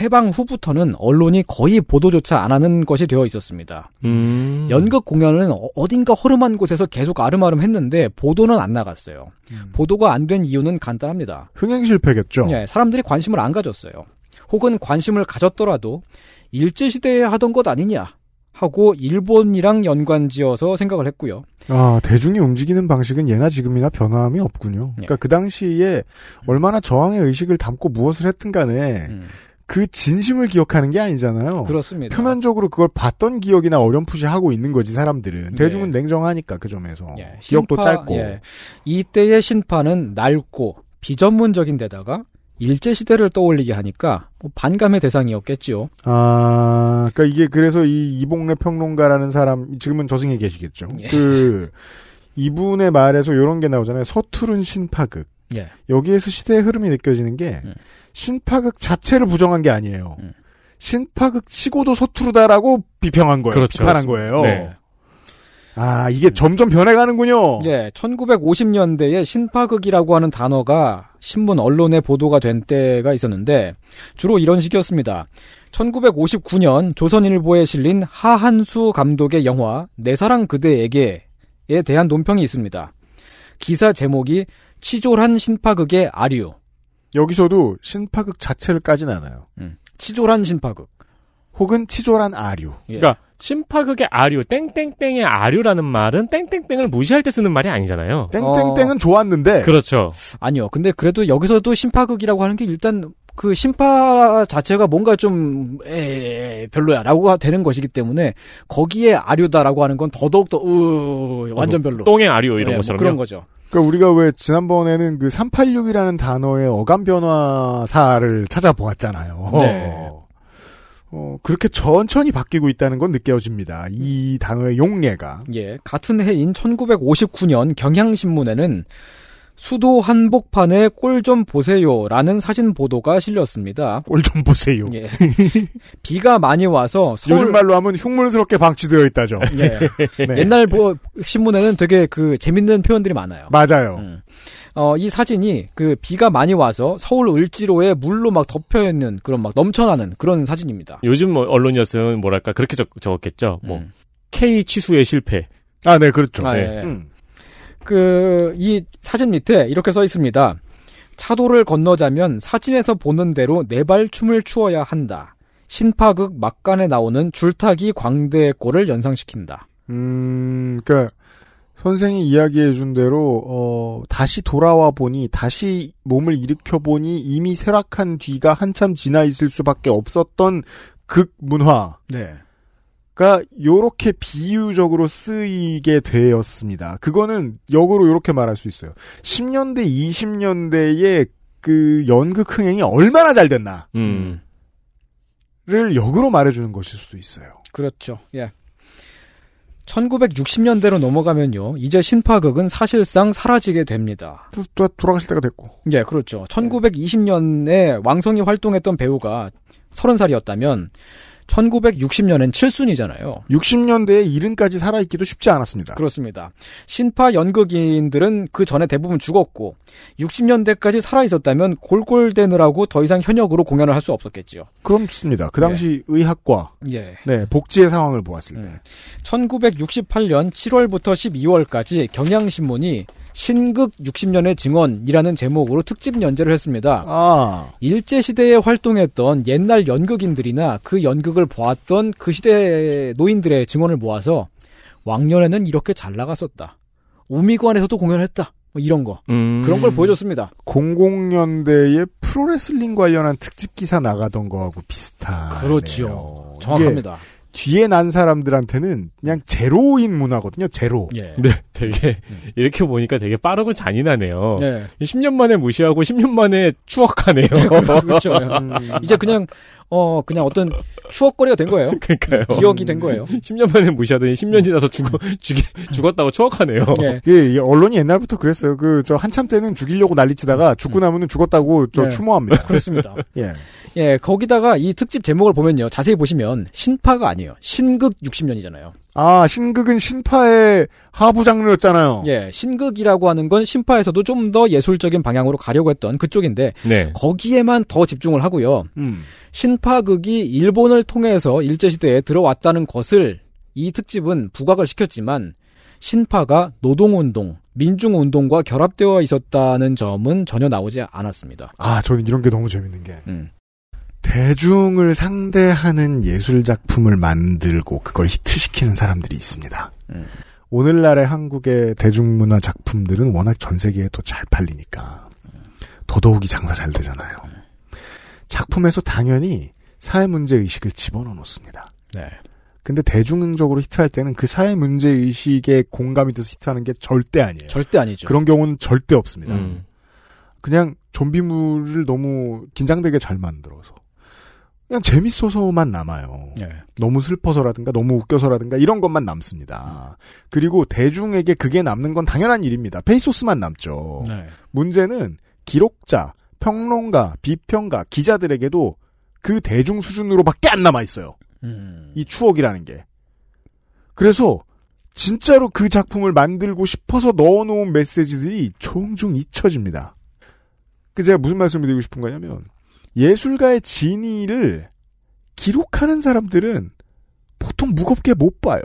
해방 후부터는 언론이 거의 보도조차 안 하는 것이 되어 있었습니다. 음. 연극 공연은 어- 어딘가 허름한 곳에서 계속 아름아름 했는데 보도는 안 나갔어요. 보도가 안 된 이유는 간단합니다. 흥행 실패겠죠. 예, 사람들이 관심을 안 가졌어요. 혹은 관심을 가졌더라도 일제시대에 하던 것 아니냐 하고 일본이랑 연관지어서 생각을 했고요. 아, 대중이 움직이는 방식은 예나 지금이나 변함이 없군요. 네. 그러니까 그 당시에 얼마나 저항의 의식을 담고 무엇을 했든 간에 그 진심을 기억하는 게 아니잖아요. 그렇습니다. 표면적으로 그걸 봤던 기억이나 어렴풋이 하고 있는 거지 사람들은. 네. 대중은 냉정하니까 그 점에서. 예, 기억도 신파, 짧고. 예. 이때의 신파는 낡고 비전문적인 데다가 일제 시대를 떠올리게 하니까 뭐 반감의 대상이었겠지요. 아, 그러니까 이게 그래서 이 이봉래 평론가라는 사람 지금은 저승에 계시겠죠. 예. 그 이분의 말에서 이런 게 나오잖아요. 서투른 신파극. 예. 여기에서 시대의 흐름이 느껴지는 게 음. 신파극 자체를 부정한 게 아니에요. 음. 신파극 치고도 서투르다라고 비평한 거예요. 그렇죠. 비판한 거예요. 네. 아, 이게 점점 변해가는군요. 예, 1950년대에 신파극이라고 하는 단어가 신문 언론에 보도가 된 때가 있었는데 주로 이런 식이었습니다. 1959년 조선일보에 실린 하한수 감독의 영화 내 사랑 그대에게에 대한 논평이 있습니다. 기사 제목이 치졸한 신파극의 아류. 여기서도 신파극 자체를 까진 않아요. 치졸한 신파극. 혹은 치졸한 아류. 예. 그러니까 심파극의 아류, 땡땡땡의 아류라는 말은 땡땡땡을 무시할 때 쓰는 말이 아니잖아요. 땡땡땡은 좋았는데 그렇죠. 아니요. 근데 그래도 여기서도 신파극이라고 하는 게 일단 그 신파 자체가 뭔가 좀 에, 별로야라고 되는 것이기 때문에 거기에 아류다라고 하는 건 더더욱 더 으, 완전 별로. 똥의 아류 이런 예, 뭐 것처럼 그런 거죠. 그러니까 우리가 왜 지난번에는 그 386이라는 단어의 어감 변화사를 찾아보았잖아요. 네. 어, 그렇게 천천히 바뀌고 있다는 건 느껴집니다. 이 단어의 용례가. 예, 같은 해인 1959년 경향신문에는 수도 한복판에 꼴 좀 보세요라는 사진 보도가 실렸습니다. 꼴 좀 보세요. 예. 비가 많이 와서 서울 요즘 말로 하면 흉물스럽게 방치되어 있다죠. 예. 네. 옛날 뭐 신문에는 되게 그 재밌는 표현들이 많아요. 맞아요. 음. 어, 이 사진이 그 비가 많이 와서 서울 을지로에 물로 막 덮여 있는 그런 막 넘쳐나는 그런 사진입니다. 요즘 뭐 언론이었으면 뭐랄까 그렇게 적, 적었겠죠. 뭐 음. K 치수의 실패. 아, 네, 그렇죠. 아, 네. 예. 음. 그, 이 사진 밑에 이렇게 써 있습니다. 차도를 건너자면 사진에서 보는 대로 네발 춤을 추어야 한다. 신파극 막간에 나오는 줄타기 광대의 꼴을 연상시킨다. 음, 그니까, 선생이 이야기해준 대로, 어, 다시 돌아와 보니, 다시 몸을 일으켜 보니, 이미 쇠락한 뒤가 한참 지나 있을 수밖에 없었던 극 문화. 네. 가 요렇게 비유적으로 쓰이게 되었습니다. 그거는 역으로 요렇게 말할 수 있어요. 10년대, 20년대의 그 연극 흥행이 얼마나 잘 됐나를 음. 역으로 말해주는 것일 수도 있어요. 그렇죠. 예. 1960년대로 넘어가면요. 이제 신파극은 사실상 사라지게 됩니다. 또, 또 돌아가실 때가 됐고. 예, 그렇죠. 1920년에 왕성이 활동했던 배우가 30살이었다면 1960년엔 7순이잖아요. 60년대에 이른까지 살아있기도 쉽지 않았습니다. 그렇습니다. 신파 연극인들은 그 전에 대부분 죽었고 60년대까지 살아 있었다면 골골대느라고 더 이상 현역으로 공연을 할 수 없었겠지요. 그렇습니다. 그 당시 의학과 예. 네 복지의 상황을 보았을 때 1968년 7월부터 12월까지 경향신문이 신극 60년의 증언이라는 제목으로 특집 연재를 했습니다. 아. 일제 시대에 활동했던 옛날 연극인들이나 그 연극을 보았던 그 시대 노인들의 증언을 모아서 왕년에는 이렇게 잘 나갔었다. 우미관에서도 공연했다. 뭐 이런 거. 음. 그런 걸 보여줬습니다. 00년대에 프로레슬링 관련한 특집 기사 나가던 거하고 비슷한. 그렇죠. 정확합니다. 뒤에 난 사람들한테는 그냥 제로인 문화거든요. 제로. 예. 네, 되게 이렇게 보니까 되게 빠르고 잔인하네요. 네. 10년 만에 무시하고 10년 만에 추억하네요. 그렇죠. 이제 그냥 어 그냥 어떤 추억거리가 된 거예요. 그러니까요. 기억이 된 거예요. 10년 만에 무시하더니 10년 지나서 죽어 죽 죽었다고 추억하네요. 예. 예, 이 언론이 옛날부터 그랬어요. 그 저 한참 때는 죽이려고 난리치다가 죽고 나면은 죽었다고 저 네. 추모합니다. 그렇습니다. 예. 예, 거기다가 이 특집 제목을 보면요. 자세히 보시면 신파가 아니에요. 신극 60년이잖아요. 아, 신극은 신파의 하부 장르였잖아요. 예, 신극이라고 하는 건 신파에서도 좀 더 예술적인 방향으로 가려고 했던 그쪽인데 네. 거기에만 더 집중을 하고요. 음. 신파극이 일본을 통해서 일제 시대에 들어왔다는 것을 이 특집은 부각을 시켰지만 신파가 노동운동, 민중운동과 결합되어 있었다는 점은 전혀 나오지 않았습니다. 아, 저는 이런 게 너무 재밌는 게 음. 대중을 상대하는 예술 작품을 만들고 그걸 히트시키는 사람들이 있습니다. 음. 오늘날의 한국의 대중문화 작품들은 워낙 전 세계에 또 잘 팔리니까 더더욱이 장사 잘 되잖아요. 작품에서 당연히 사회 문제 의식을 집어넣어 놓습니다. 네. 근데 대중적으로 히트할 때는 그 사회 문제 의식에 공감이 돼서 히트하는 게 절대 아니에요. 절대 아니죠. 그런 경우는 절대 없습니다. 음. 그냥 좀비물을 너무 긴장되게 잘 만들어서 그냥 재밌어서만 남아요. 네. 너무 슬퍼서라든가 너무 웃겨서라든가 이런 것만 남습니다. 그리고 대중에게 그게 남는 건 당연한 일입니다. 페이소스만 남죠. 네. 문제는 기록자, 평론가, 비평가, 기자들에게도 그 대중 수준으로밖에 안 남아 있어요. 음. 이 추억이라는 게. 그래서 진짜로 그 작품을 만들고 싶어서 넣어놓은 메시지들이 종종 잊혀집니다. 그 제가 무슨 말씀을 드리고 싶은 거냐면 예술가의 진위를 기록하는 사람들은 보통 무겁게 못 봐요.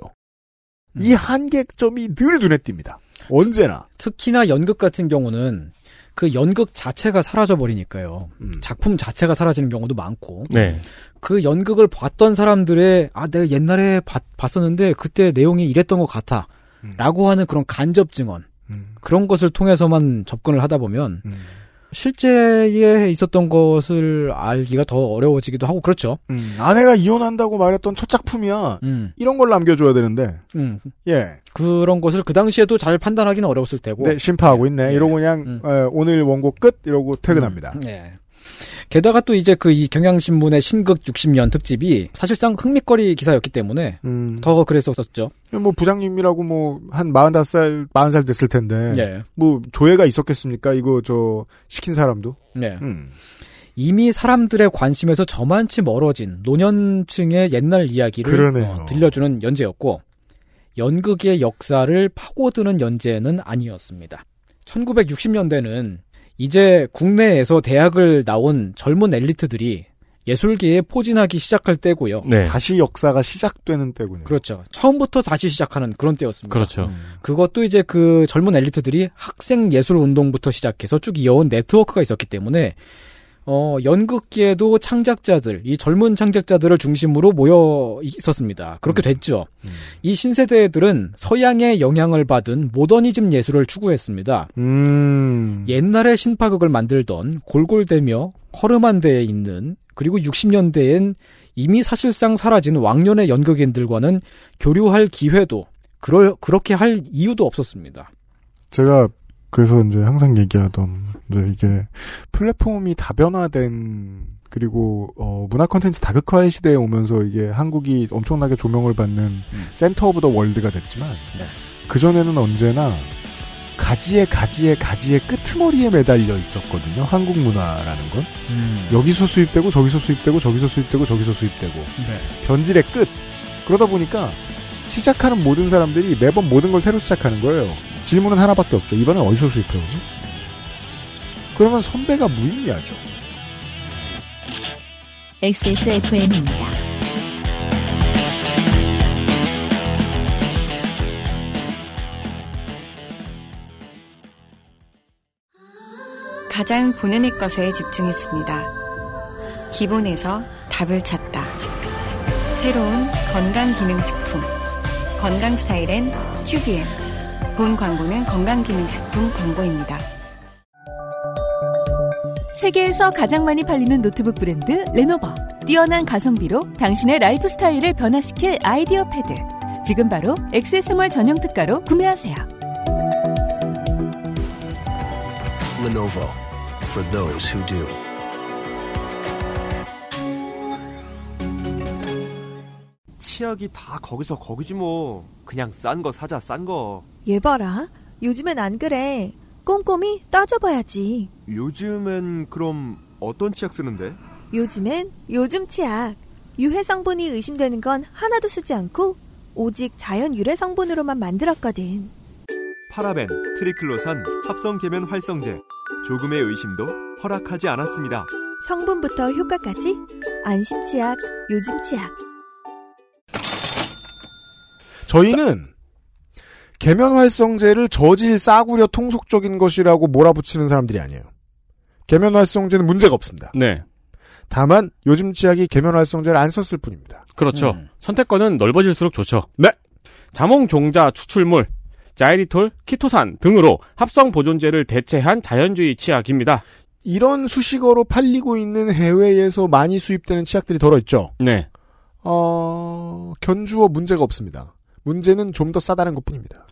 이 한계점이 늘 눈에 띕니다. 언제나. 특히나 연극 같은 경우는 그 연극 자체가 사라져 버리니까요. 음. 작품 자체가 사라지는 경우도 많고 네. 그 연극을 봤던 사람들의 아 내가 옛날에 봤, 봤었는데 그때 내용이 이랬던 것 같아 음. 라고 하는 그런 간접 증언 음. 그런 것을 통해서만 접근을 하다 보면 음. 실제에 있었던 것을 알기가 더 어려워지기도 하고 그렇죠. 음. 아내가 이혼한다고 말했던 첫 작품이야. 음, 이런 걸 남겨줘야 되는데. 음. 예. 그런 것을 그 당시에도 잘 판단하기는 어려웠을 테고. 네, 심파하고 있네. 예. 이러고 그냥 음. 어, 오늘 원고 끝 이러고 퇴근합니다. 예. 게다가 또 이제 그 이 경향신문의 신극 60년 특집이 사실상 흥미거리 기사였기 때문에 음. 더 그랬었죠. 뭐 부장님이라고 뭐 한 45살, 40살 됐을 텐데. 예. 뭐 조회가 있었겠습니까? 이거 저 시킨 사람도. 네. 음. 이미 사람들의 관심에서 저만치 멀어진 노년층의 옛날 이야기를. 어, 들려주는 연재였고 연극의 역사를 파고드는 연재는 아니었습니다. 1960년대는 이제 국내에서 대학을 나온 젊은 엘리트들이 예술계에 포진하기 시작할 때고요. 네. 다시 역사가 시작되는 때군요. 그렇죠. 처음부터 다시 시작하는 그런 때였습니다. 그렇죠. 그것도 이제 그 젊은 엘리트들이 학생 예술 운동부터 시작해서 쭉 이어온 네트워크가 있었기 때문에 어 연극계에도 창작자들, 이 젊은 창작자들을 중심으로 모여 있었습니다. 그렇게 됐죠. 이 신세대들은 서양의 영향을 받은 모더니즘 예술을 추구했습니다. 음. 옛날에 신파극을 만들던 골골대며 허름한 데에 있는 그리고 60년대엔 이미 사실상 사라진 왕년의 연극인들과는 교류할 기회도 그럴 그렇게 할 이유도 없었습니다. 제가 그래서 이제 항상 얘기하던 이제 이게 플랫폼이 다변화된 그리고 어, 문화 콘텐츠 다극화의 시대에 오면서 이게 한국이 엄청나게 조명을 받는 center of the world가 됐지만 그 전에는 언제나 가지에 가지에 가지에 끄트머리에 매달려 있었거든요. 한국 문화라는 건 여기서 수입되고 저기서 수입되고 저기서 수입되고 저기서 수입되고 네. 변질의 끝. 그러다 보니까 시작하는 모든 사람들이 매번 모든 걸 새로 시작하는 거예요. 질문은 하나밖에 없죠. 이번엔 어디서 수입해오지? 그러면 선배가 무의미하죠. XSFM입니다. 가장 본연의 것에 집중했습니다. 기본에서 답을 찾다. 새로운 건강기능식품. 건강 스타일엔 튜비엔. 본 광고는 건강기능식품 광고입니다. 세계에서 가장 많이 팔리는 노트북 브랜드 레노버. 뛰어난 가성비로 당신의 라이프 스타일을 변화시킬 아이디어패드. 지금 바로 액세스몰 전용 특가로 구매하세요. Lenovo for those who do. 치약이 다 거기서 거기지 뭐. 그냥 싼 거 사자 싼 거. 얘 봐라. 요즘엔 안 그래. 꼼꼼히 따져봐야지. 요즘엔 그럼 어떤 치약 쓰는데? 요즘엔 요즘 치약. 유해 성분이 의심되는 건 하나도 쓰지 않고 오직 자연 유래 성분으로만 만들었거든. 파라벤, 트리클로산, 합성 계면 활성제. 조금의 의심도 허락하지 않았습니다. 성분부터 효과까지 안심 치약, 요즘 치약. 저희는 계면 활성제를 저질 싸구려 통속적인 것이라고 몰아붙이는 사람들이 아니에요. 계면 활성제는 문제가 없습니다. 네. 다만 요즘 치약이 계면 활성제를 안 썼을 뿐입니다. 그렇죠. 선택권은 넓어질수록 좋죠. 네. 자몽 종자 추출물, 자이리톨, 키토산 등으로 합성 보존제를 대체한 자연주의 치약입니다. 이런 수식어로 팔리고 있는 해외에서 많이 수입되는 치약들이 덜어 있죠. 네. 어, 견주어 문제가 없습니다. 문제는 좀 더 싸다는 것 뿐입니다.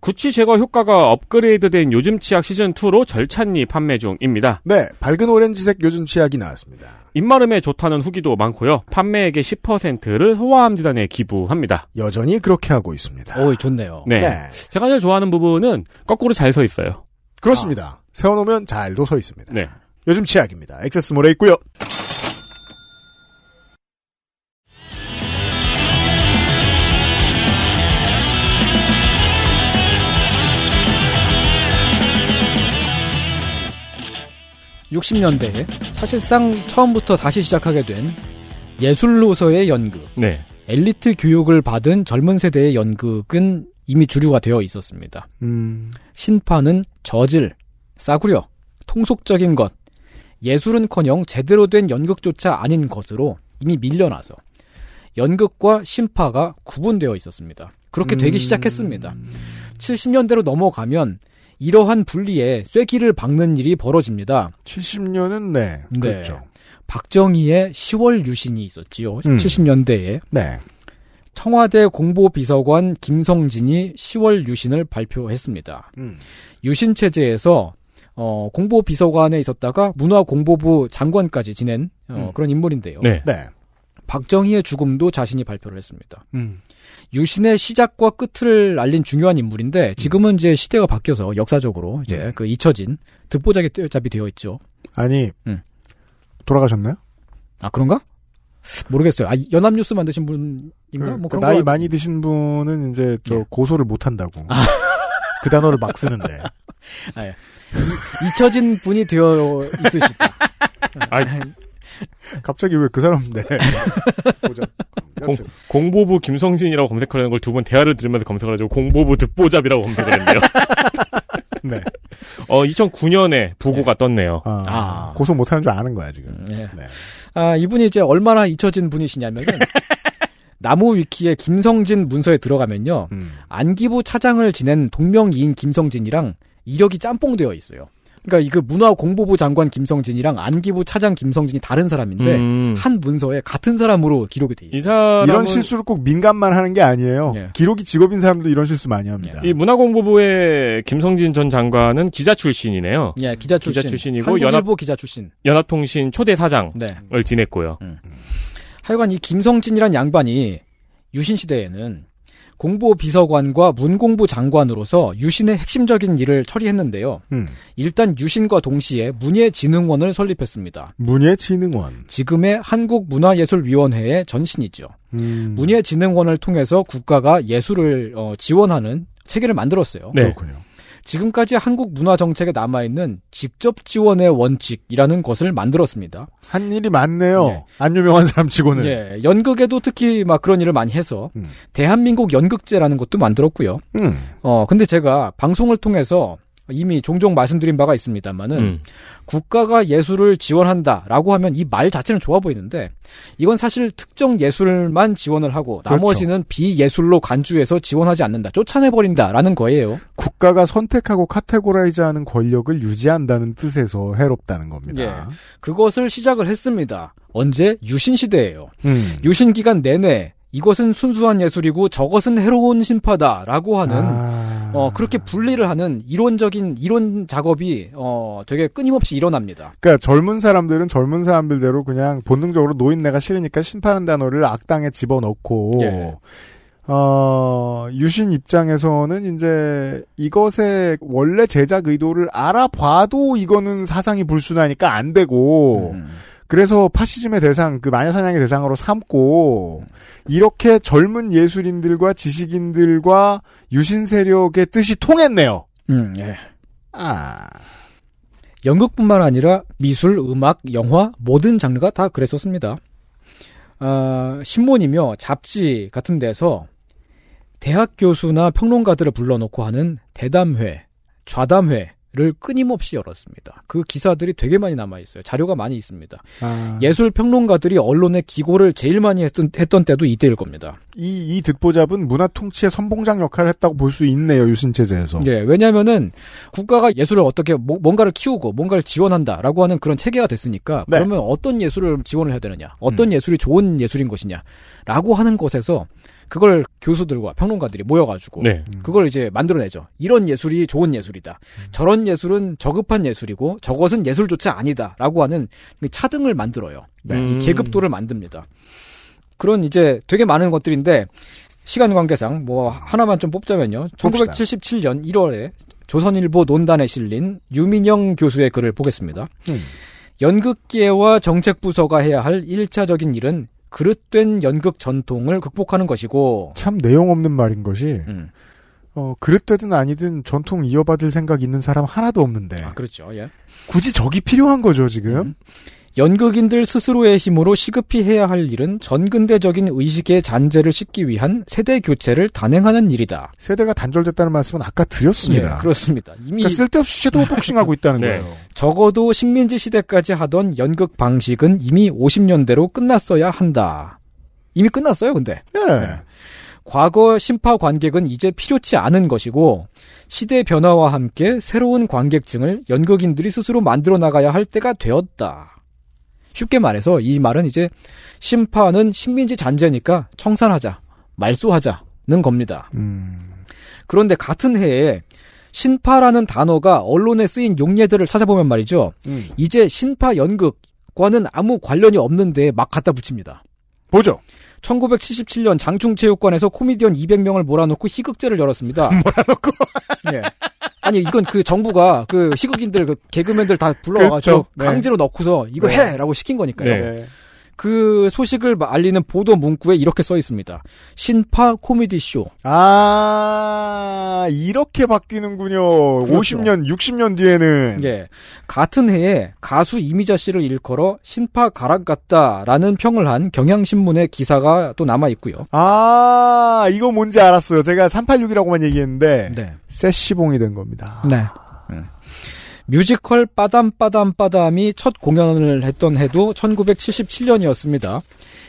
구취 제거 효과가 업그레이드된 요즘 치약 시즌2로 절찬리 판매 중입니다. 네, 밝은 오렌지색 요즘 치약이 나왔습니다. 입마름에 좋다는 후기도 많고요. 판매액의 10%를 소아암 재단에 기부합니다. 여전히 그렇게 하고 있습니다. 오, 좋네요. 네. 네. 제가 제일 좋아하는 부분은 거꾸로 잘 서 있어요. 그렇습니다. 세워놓으면 잘도 서 있습니다. 네. 요즘 치약입니다. 액세스몰에 있고요. 육십 년대에 사실상 처음부터 다시 시작하게 된 예술로서의 연극, 네. 엘리트 교육을 받은 젊은 세대의 연극은 이미 주류가 되어 있었습니다. 음, 신파는 저질, 싸구려, 통속적인 것, 예술은커녕 제대로 된 연극조차 아닌 것으로 이미 밀려나서 연극과 신파가 구분되어 있었습니다. 그렇게 되기 음. 시작했습니다. 70년대로 넘어가면 이러한 분리에 쐐기를 박는 일이 벌어집니다. 70년은 네, 네. 그렇죠. 박정희의 10월 유신이 있었지요. 음. 70년대에 네. 청와대 공보비서관 김성진이 10월 유신을 발표했습니다. 음. 유신 체제에서 어, 공보비서관에 있었다가 문화공보부 장관까지 지낸 어, 음. 그런 인물인데요. 네. 네. 박정희의 죽음도 자신이 발표를 했습니다. 음. 유신의 시작과 끝을 알린 중요한 인물인데 지금은 이제 시대가 바뀌어서 역사적으로 이제 네. 그 잊혀진 듣보잡이 잡이 되어 있죠. 아니, 음. 돌아가셨나요? 아 그런가? 모르겠어요. 아 연합뉴스 만드신 분인가? 그, 뭐그 나이 거 많이 드신 분은 이제 저 예. 고소를 못 한다고. 그 단어를 막 쓰는데. 아, 예. 이- 잊혀진 분이 되어 있으시다. 아, 갑자기 왜 그 사람 네. 보자. 공, 공보부 김성진이라고 검색하려는 걸 두 번 대화를 들으면서 검색을 해가지고 공보부 듣보잡이라고 검색을 했네요. 네. 어, 2009년에 부고가 떴네요. 아, 아. 고소 못하는 줄 아는 거야 지금. 네. 네. 아, 이분이 이제 얼마나 잊혀진 분이시냐면은 나무 위키의 김성진 문서에 들어가면요. 음. 안기부 차장을 지낸 동명이인 김성진이랑 이력이 짬뽕되어 있어요. 그러니까 이 그 문화공보부 장관 김성진이랑 안기부 차장 김성진이 다른 사람인데 음. 한 문서에 같은 사람으로 기록이 돼 있어요. 이 사람은 이런 실수를 꼭 민간만 하는 게 아니에요. 예. 기록이 직업인 사람도 이런 실수 많이 합니다. 이 문화공보부의 김성진 전 장관은 기자 출신이네요. 예, 기자 출신. 기자 출신이고 연합 기자 출신. 연합통신 초대 사장을 네. 지냈고요. 하여간 이 김성진이란 양반이 유신 시대에는 공보 비서관과 문공부 장관으로서 유신의 핵심적인 일을 처리했는데요. 음. 일단 유신과 동시에 문예진흥원을 설립했습니다. 문예진흥원. 지금의 한국문화예술위원회의 전신이죠. 음. 문예진흥원을 통해서 국가가 예술을 어, 지원하는 체계를 만들었어요. 네. 그렇군요. 지금까지 한국 문화 정책에 남아있는 직접 지원의 원칙이라는 것을 만들었습니다. 한 일이 많네요. 안 유명한 사람 치고는. 예, 연극에도 특히 막 그런 일을 많이 해서 음. 대한민국 연극제라는 것도 만들었고요. 음. 어, 근데 제가 방송을 통해서 이미 종종 말씀드린 바가 있습니다만은 음. 국가가 예술을 지원한다라고 하면 이 말 자체는 좋아 보이는데 이건 사실 특정 예술만 지원을 하고 그렇죠. 나머지는 비예술로 간주해서 지원하지 않는다, 쫓아내 버린다라는 거예요. 국가가 선택하고 카테고라이즈하는 권력을 유지한다는 뜻에서 해롭다는 겁니다. 예. 그것을 시작을 했습니다. 언제 유신 시대예요. 음. 유신 기간 내내 이것은 순수한 예술이고 저것은 해로운 심파다라고 하는 아. 어 그렇게 분리를 하는 이론적인 이론 작업이 어 되게 끊임없이 일어납니다. 그러니까 젊은 사람들은 젊은 사람들대로 그냥 본능적으로 노인네가 싫으니까 심판한 단어를 악당에 집어넣고 예. 어, 유신 입장에서는 이제 이것의 원래 제작 의도를 알아봐도 이거는 사상이 불순하니까 안 되고 음. 그래서 파시즘의 대상, 그 마녀사냥의 대상으로 삼고 이렇게 젊은 예술인들과 지식인들과 유신 세력의 뜻이 통했네요. 음, 예. 아, 연극뿐만 아니라 미술, 음악, 영화 모든 장르가 다 그랬었습니다. 어, 신문이며 잡지 같은 데서 대학 교수나 평론가들을 불러놓고 하는 대담회, 좌담회 를 끊임없이 열었습니다. 그 기사들이 되게 많이 남아 있어요. 자료가 많이 있습니다. 아. 예술 평론가들이 언론에 기고를 제일 많이 했던, 했던 때도 이때일 겁니다. 이, 이 듣보잡은 문화 통치의 선봉장 역할을 했다고 볼 수 있네요, 유신 체제에서. 예, 왜냐면은 국가가 예술을 어떻게 뭐- 뭔가를 키우고 뭔가를 지원한다라고 하는 그런 체계가 됐으니까 네. 그러면 어떤 예술을 지원을 해야 되느냐, 어떤 예술이 좋은 예술인 것이냐라고 하는 것에서 그걸 교수들과 평론가들이 모여가지고 네. 그걸 이제 만들어내죠. 이런 예술이 좋은 예술이다. 저런 예술은 저급한 예술이고 저것은 예술조차 아니다라고 하는 그 차등을 만들어요. 네. 이 음. 계급도를 만듭니다. 그런 이제 되게 많은 것들인데 시간 관계상 뭐 하나만 좀 뽑자면요. 봅시다. 1977년 1월에 조선일보 논단에 실린 유민영 교수의 글을 보겠습니다. 음. 연극계와 정책부서가 해야 할 1차적인 일은 그릇된 연극 전통을 극복하는 것이고 참 내용 없는 말인 것이, 음. 어, 그릇되든 아니든 전통 이어받을 생각 있는 사람 하나도 없는데, 아, 그렇죠. 예. 굳이 적이 필요한 거죠, 지금? 음. 연극인들 스스로의 힘으로 시급히 해야 할 일은 전근대적인 의식의 잔재를 씻기 위한 세대 교체를 단행하는 일이다. 세대가 단절됐다는 말씀은 아까 드렸습니다. 예, 그렇습니다. 이미 그러니까 쓸데없이 섀도우 복싱하고 있다는 네. 거예요. 적어도 식민지 시대까지 하던 연극 방식은 이미 50년대로 끝났어야 한다. 이미 끝났어요, 근데. 예. 과거 심파 관객은 이제 필요치 않은 것이고 시대 변화와 함께 새로운 관객층을 연극인들이 스스로 만들어 나가야 할 때가 되었다. 쉽게 말해서 이 말은 이제 심파는 식민지 잔재니까 청산하자, 말소하자는 겁니다. 음. 그런데 같은 해에 신파라는 단어가 언론에 쓰인 용례들을 찾아보면 말이죠. 음. 이제 신파 연극과는 아무 관련이 없는데 막 갖다 붙입니다. 보죠. 1977년 장충체육관에서 코미디언 200명을 몰아놓고 희극제를 열었습니다. 몰아놓고. 예. 아니 이건 그 정부가 그 희극인들 그 개그맨들 다 불러와가지고 그렇죠. 네. 강제로 넣고서 이거 네. 해라고 시킨 거니까요. 네. 그 소식을 알리는 보도 문구에 이렇게 써 있습니다. 신파 코미디 쇼. 아, 이렇게 바뀌는군요. 그렇죠. 50년, 60년 뒤에는. 예. 같은 해에 가수 이미자 씨를 일컬어 신파 가락 같다라는 평을 한 경향신문의 기사가 또 남아 있고요. 아, 이거 뭔지 알았어요. 제가 386이라고만 얘기했는데. 네. 세시봉이 된 겁니다. 네. 음. 뮤지컬 빠담빠담빠담이 첫 공연을 했던 해도 1977년이었습니다.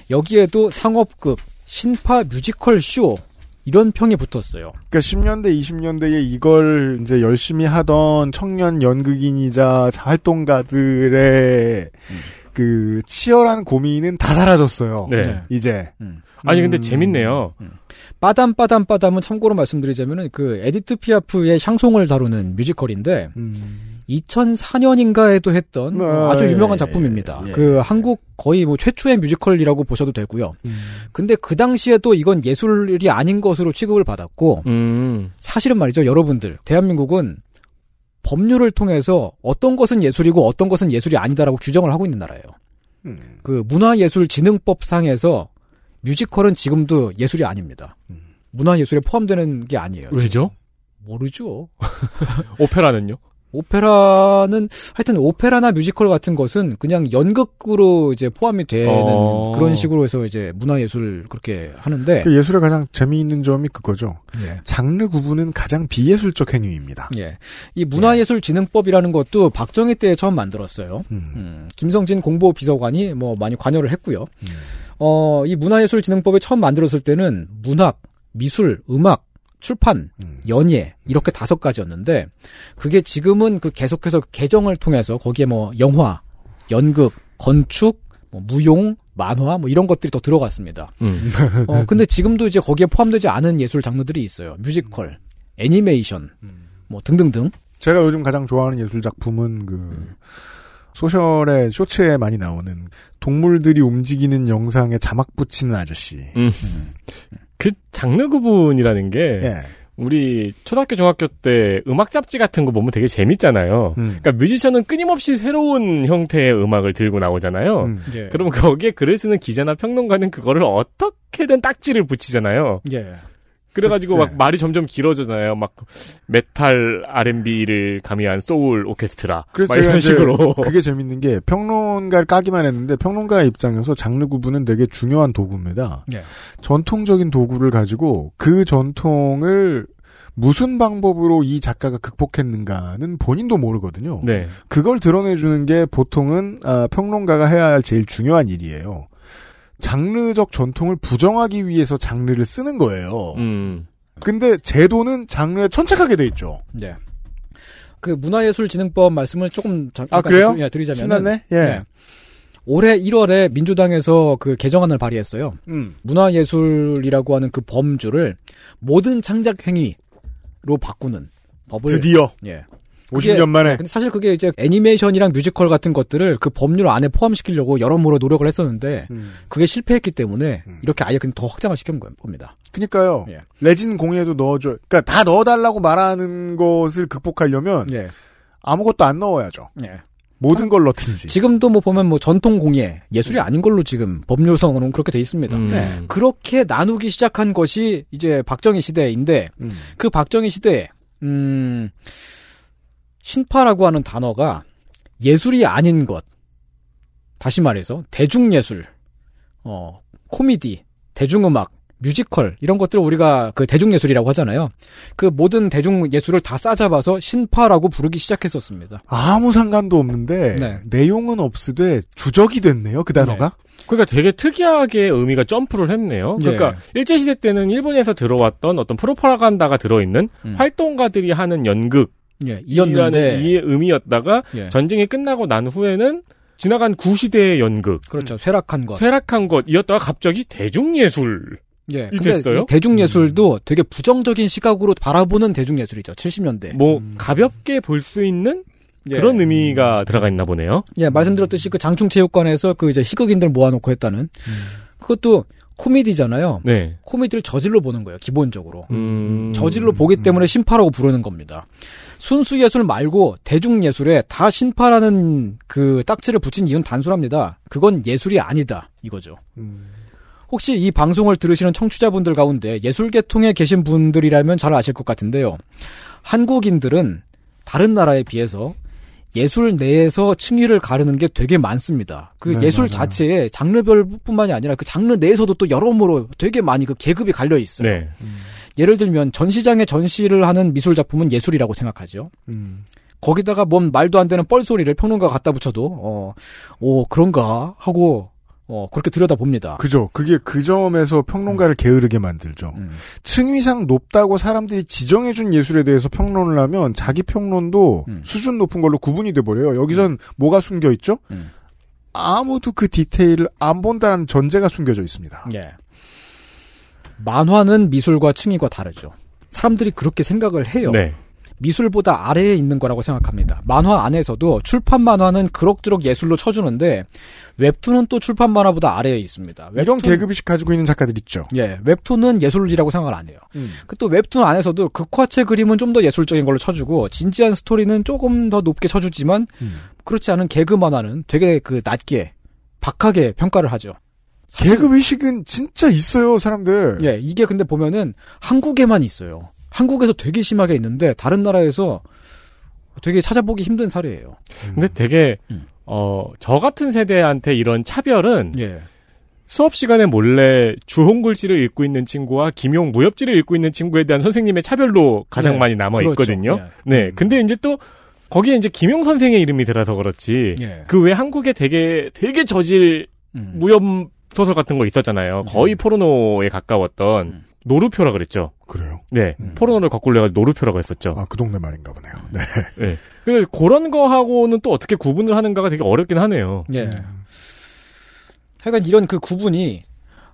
여기에도 상업극 신파 뮤지컬 쇼 이런 평이 붙었어요. 그러니까 10년대, 20년대에 이걸 이제 열심히 하던 청년 연극인이자 활동가들의 그 치열한 고민은 다 사라졌어요. 네. 이제. 아니 근데 음. 재밌네요. 빠담빠담빠담은 참고로 말씀드리자면은 그 에디트 피아프의 샹송을 다루는 뮤지컬인데 음. 2004년인가에도 했던 아, 아주 예, 유명한 예, 작품입니다. 예. 그 한국 거의 뭐 최초의 뮤지컬이라고 보셔도 되고요. 음. 근데 그 당시에도 이건 예술이 아닌 것으로 취급을 받았고 음. 사실은 말이죠, 여러분들. 대한민국은 법률을 통해서 어떤 것은 예술이고 어떤 것은 예술이 아니다라고 규정을 하고 있는 나라예요. 음. 그 문화예술진흥법상에서 뮤지컬은 지금도 예술이 아닙니다. 문화예술에 포함되는 게 아니에요. 왜죠? 모르죠. 오페라는요? 오페라는 하여튼 오페라나 뮤지컬 같은 것은 그냥 연극으로 이제 포함이 되는 어. 그런 식으로 해서 이제 문화 예술 그렇게 하는데 그 예술의 가장 재미있는 점이 그거죠. 예. 장르 구분은 가장 비예술적 행위입니다. 예. 이 문화예술진흥법이라는 것도 박정희 때 처음 만들었어요. 음, 김성진 공보비서관이 뭐 많이 관여를 했고요. 어, 이 문화예술진흥법을 처음 만들었을 때는 문학, 미술, 음악, 출판, 연예 이렇게 다섯 가지였는데 그게 지금은 그 계속해서 개정을 통해서 거기에 뭐 영화, 연극, 건축, 뭐 무용, 만화 뭐 이런 것들이 더 들어갔습니다. 음. 어 근데 지금도 이제 거기에 포함되지 않은 예술 장르들이 있어요. 뮤지컬, 애니메이션, 뭐 등등등. 제가 요즘 가장 좋아하는 예술 작품은 그 소셜의 쇼츠에 많이 나오는 동물들이 움직이는 영상에 자막 붙이는 아저씨. 음. 그 장르 구분이라는 게 예. 우리 초등학교 중학교 때 음악 잡지 같은 거 보면 되게 재밌잖아요. 음. 그러니까 뮤지션은 끊임없이 새로운 형태의 음악을 들고 나오잖아요. 음. 예. 그러면 거기에 글을 쓰는 기자나 평론가는 그거를 어떻게든 딱지를 붙이잖아요. 예. 그래가지고 막 네. 말이 점점 길어지잖아요. 막 메탈 R&B를 가미한 소울 오케스트라. 그래서 이런 식으로. 그게 재밌는 게 평론가를 까기만 했는데 평론가의 입장에서 장르 구분은 되게 중요한 도구입니다. 예. 전통적인 도구를 가지고 그 전통을 무슨 방법으로 이 작가가 극복했는가는 본인도 모르거든요. 네. 그걸 드러내주는 게 보통은 아, 평론가가 해야 할 제일 중요한 일이에요. 장르적 전통을 부정하기 위해서 장르를 쓰는 거예요. 음. 근데 제도는 장르에 천착하게 돼 있죠. 네. 그 문화예술진흥법 말씀을 조금 잠깐 아, 그래요? 드- 드리자면 신났네? 예. 올해 1월에 민주당에서 그 개정안을 발의했어요. 음. 문화예술이라고 하는 그 범주를 모든 창작 행위로 바꾸는 법을 드디어. 예. 50년 만에. 근데 사실 그게 이제 애니메이션이랑 뮤지컬 같은 것들을 그 법률 안에 포함시키려고 여러모로 노력을 했었는데 음. 그게 실패했기 때문에 이렇게 아예 그냥 더 확장을 시킨 거- 겁니다. 그니까요. 예. 레진 공예도 넣어줘. 그니까 다 넣어달라고 말하는 것을 극복하려면 예. 아무것도 안 넣어야죠. 예. 모든 걸 넣든지. 지금도 뭐 보면 뭐 전통 공예 예술이 아닌 걸로 지금 법률상으로는 그렇게 돼 있습니다. 음. 네. 그렇게 나누기 시작한 것이 이제 박정희 시대인데 음. 그 박정희 시대에 음 신파라고 하는 단어가 예술이 아닌 것 다시 말해서 대중예술 어 코미디 대중음악 뮤지컬 이런 것들을 우리가 그 대중예술이라고 하잖아요. 그 모든 대중예술을 다 싸잡아서 신파라고 부르기 시작했었습니다. 아무 상관도 없는데 네. 내용은 없으되 주적이 됐네요. 그 단어가. 그러니까 되게 특이하게 의미가 점프를 했네요. 그러니까 예. 일제 시대 때는 일본에서 들어왔던 어떤 프로파간다가 들어있는 음. 활동가들이 하는 연극 예, 이었는데 이 의미였다가 예. 전쟁이 끝나고 난 후에는 지나간 구시대의 연극 그렇죠. 쇠락한 것. 쇠락한 것이었다가 갑자기 대중예술 예. 이 근데 됐어요? 이 대중예술도 되게 부정적인 시각으로 바라보는 대중예술이죠. 70년대. 뭐 가볍게 볼 수 있는 예. 그런 의미가 들어가 있나 보네요. 예, 말씀드렸듯이 그 장충체육관에서 그 이제 희극인들 모아놓고 했다는 음. 그것도 코미디잖아요. 네. 코미디를 저질로 보는 거예요, 기본적으로. 음. 저질로 보기 때문에 신파라고 부르는 겁니다. 순수 예술 말고 대중 예술에 다 신파라는 그 딱지를 붙인 이유는 단순합니다. 그건 예술이 아니다 이거죠. 혹시 이 방송을 들으시는 청취자분들 가운데 예술 계통에 계신 분들이라면 잘 아실 것 같은데요. 한국인들은 다른 나라에 비해서 예술 내에서 층위를 가르는 게 되게 많습니다. 그 네, 예술 맞아요. 자체에 장르별뿐만이 아니라 그 장르 내에서도 또 여러모로 되게 많이 그 계급이 갈려 있어요. 네. 예를 들면 전시장에 전시를 하는 미술 작품은 예술이라고 생각하죠. 음. 거기다가 뭔 말도 안 되는 뻘소리를 평론가 갖다 붙여도 어, 오 그런가 하고 어 그렇게 들여다 봅니다. 그죠. 그게 그 점에서 평론가를 게으르게 만들죠. 음. 층위상 높다고 사람들이 지정해준 예술에 대해서 평론을 하면 자기 평론도 수준 높은 걸로 구분이 돼버려요. 여기선 뭐가 숨겨 있죠? 음. 아무도 그 디테일을 안 본다는 전제가 숨겨져 있습니다. 예. 만화는 미술과 층위가 다르죠. 사람들이 그렇게 생각을 해요. 네. 미술보다 아래에 있는 거라고 생각합니다. 만화 안에서도 출판 만화는 그럭저럭 예술로 쳐주는데 웹툰은 또 출판 만화보다 아래에 있습니다. 이런 계급의식 가지고 있는 작가들 있죠. 예, 웹툰은 예술이라고 생각을 안 해요. 그또 웹툰 안에서도 극화체 그림은 좀 더 예술적인 걸로 쳐주고 진지한 스토리는 조금 더 높게 쳐주지만 그렇지 않은 개그 만화는 되게 그 낮게 박하게 평가를 하죠. 계급 의식은 진짜 있어요, 사람들. 예, 이게 근데 보면은 한국에만 있어요. 한국에서 되게 심하게 있는데 다른 나라에서 되게 찾아보기 힘든 사례예요. 근데 되게 어저 같은 세대한테 이런 차별은 예. 수업 시간에 몰래 주홍 글씨를 읽고 있는 친구와 김용 무협지를 읽고 있는 친구에 대한 선생님의 차별로 가장 네, 많이 남아 그렇죠. 있거든요. 예. 네. 근데 이제 또 거기에 이제 김용 선생의 이름이 들어서 그렇지. 예. 그외 한국에 되게 되게 저질 음. 무협 소설 같은 거 있었잖아요. 거의 포르노에 가까웠던 음. 노루표라 그랬죠. 그래요. 네. 포르노를 거꾸로 해가지고 노루표라고 했었죠. 아, 그 동네 말인가 보네요. 네. 네. 그 그런 거하고는 또 어떻게 구분을 하는가가 되게 어렵긴 하네요. 예. 하여간 이런 그 구분이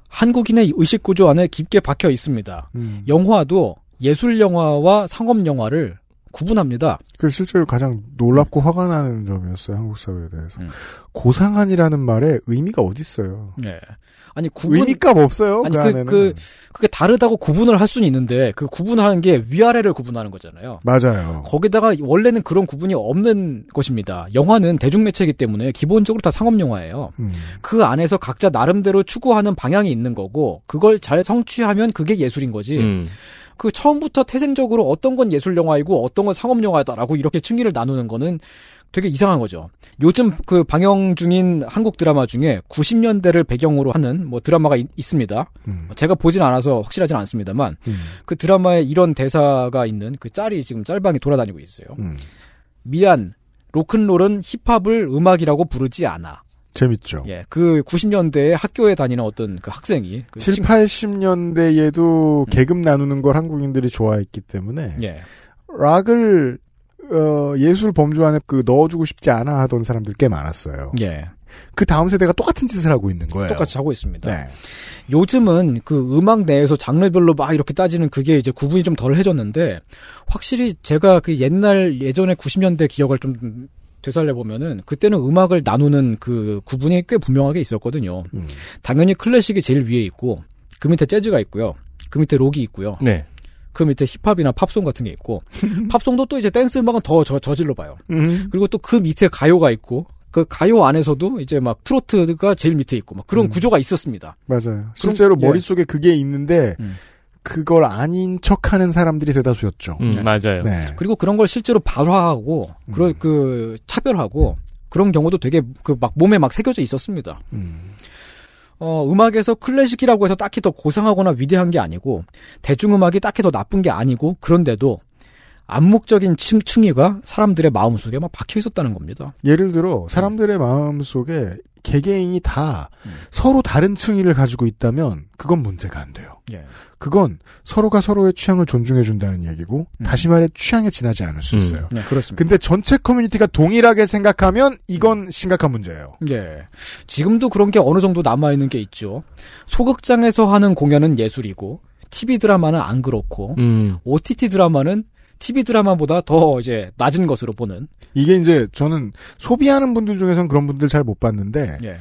한국인의 의식 구조 안에 깊게 박혀 있습니다. 음. 영화도 예술 영화와 상업 영화를 구분합니다. 그 실제로 가장 놀랍고 화가 나는 점이었어요, 한국 사회에 대해서. 음. 고상한이라는 말에 의미가 어딨어요. 예. 아니 구분 의미값 없어요, 아니 그 그. 그 그게 다르다고 구분을 할 수는 있는데 그 구분하는 게 위아래를 구분하는 거잖아요. 맞아요. 거기다가 원래는 그런 구분이 없는 것입니다. 영화는 대중매체이기 때문에 기본적으로 다 상업 영화예요. 음. 그 안에서 각자 나름대로 추구하는 방향이 있는 거고 그걸 잘 성취하면 그게 예술인 거지. 음. 그 처음부터 태생적으로 어떤 건 예술 영화이고 어떤 건 상업 영화다라고 이렇게 층위를 나누는 거는 되게 이상한 거죠. 요즘 그 방영 중인 한국 드라마 중에 90년대를 배경으로 하는 뭐 드라마가 있, 습니다 제가 보진 않아서 확실하진 않습니다만 그 드라마에 이런 대사가 있는 그 짤이 지금 짤방에 돌아다니고 있어요. 음. 미안, 로큰롤은 힙합을 음악이라고 부르지 않아. 재밌죠. 예, 그 90년대에 학교에 다니는 어떤 그 학생이 그 7, 친- 80년대에도 계급 나누는 걸 한국인들이 좋아했기 때문에 예. 락을 어, 예술 범주 안에 그 넣어주고 싶지 않아 하던 사람들 꽤 많았어요. 예. 그 다음 세대가 똑같은 짓을 하고 있는 거예요. 똑같이 하고 있습니다. 네. 요즘은 그 음악 내에서 장르별로 막 이렇게 따지는 그게 이제 구분이 좀 덜 해졌는데 확실히 제가 그 옛날 예전에 90년대 기억을 좀 되살려 보면은 그때는 음악을 나누는 그 구분이 꽤 분명하게 있었거든요. 음. 당연히 클래식이 제일 위에 있고 그 밑에 재즈가 있고요. 그 밑에 록이 있고요. 네. 그 밑에 힙합이나 팝송 같은 게 있고 팝송도 또 이제 댄스 음악은 더 저, 저질로 봐요. 음. 그리고 또 그 밑에 가요가 있고 그 가요 안에서도 이제 막 트로트가 제일 밑에 있고 막 그런 구조가 있었습니다. 맞아요. 실제로 예. 머릿속에 그게 있는데 음. 그걸 아닌 척하는 사람들이 대다수였죠. 음, 맞아요. 네. 그리고 그런 걸 실제로 발화하고 그런 그 차별하고 그런 경우도 되게 그 막 몸에 막 새겨져 있었습니다. 음. 어, 음악에서 클래식이라고 해서 딱히 더 고상하거나 위대한 게 아니고 대중음악이 딱히 더 나쁜 게 아니고 그런데도 암묵적인 층, 층위가 사람들의 마음속에 막 박혀 있었다는 겁니다. 예를 들어 사람들의 마음 속에 개개인이 다 음. 서로 다른 층위를 가지고 있다면 그건 문제가 안 돼요. 예. 그건 서로가 서로의 취향을 존중해 준다는 얘기고 다시 말해 취향에 지나지 않을 수 음. 있어요. 네, 그렇습니다. 근데 전체 커뮤니티가 동일하게 생각하면 이건 심각한 문제예요. 예. 지금도 그런 게 어느 정도 남아 있는 게 있죠. 소극장에서 하는 공연은 예술이고, TV 드라마는 안 그렇고, 음. OTT 드라마는 TV 드라마보다 더 이제 낮은 것으로 보는. 이게 이제 저는 소비하는 분들 중에선 그런 분들 잘 못 봤는데 예.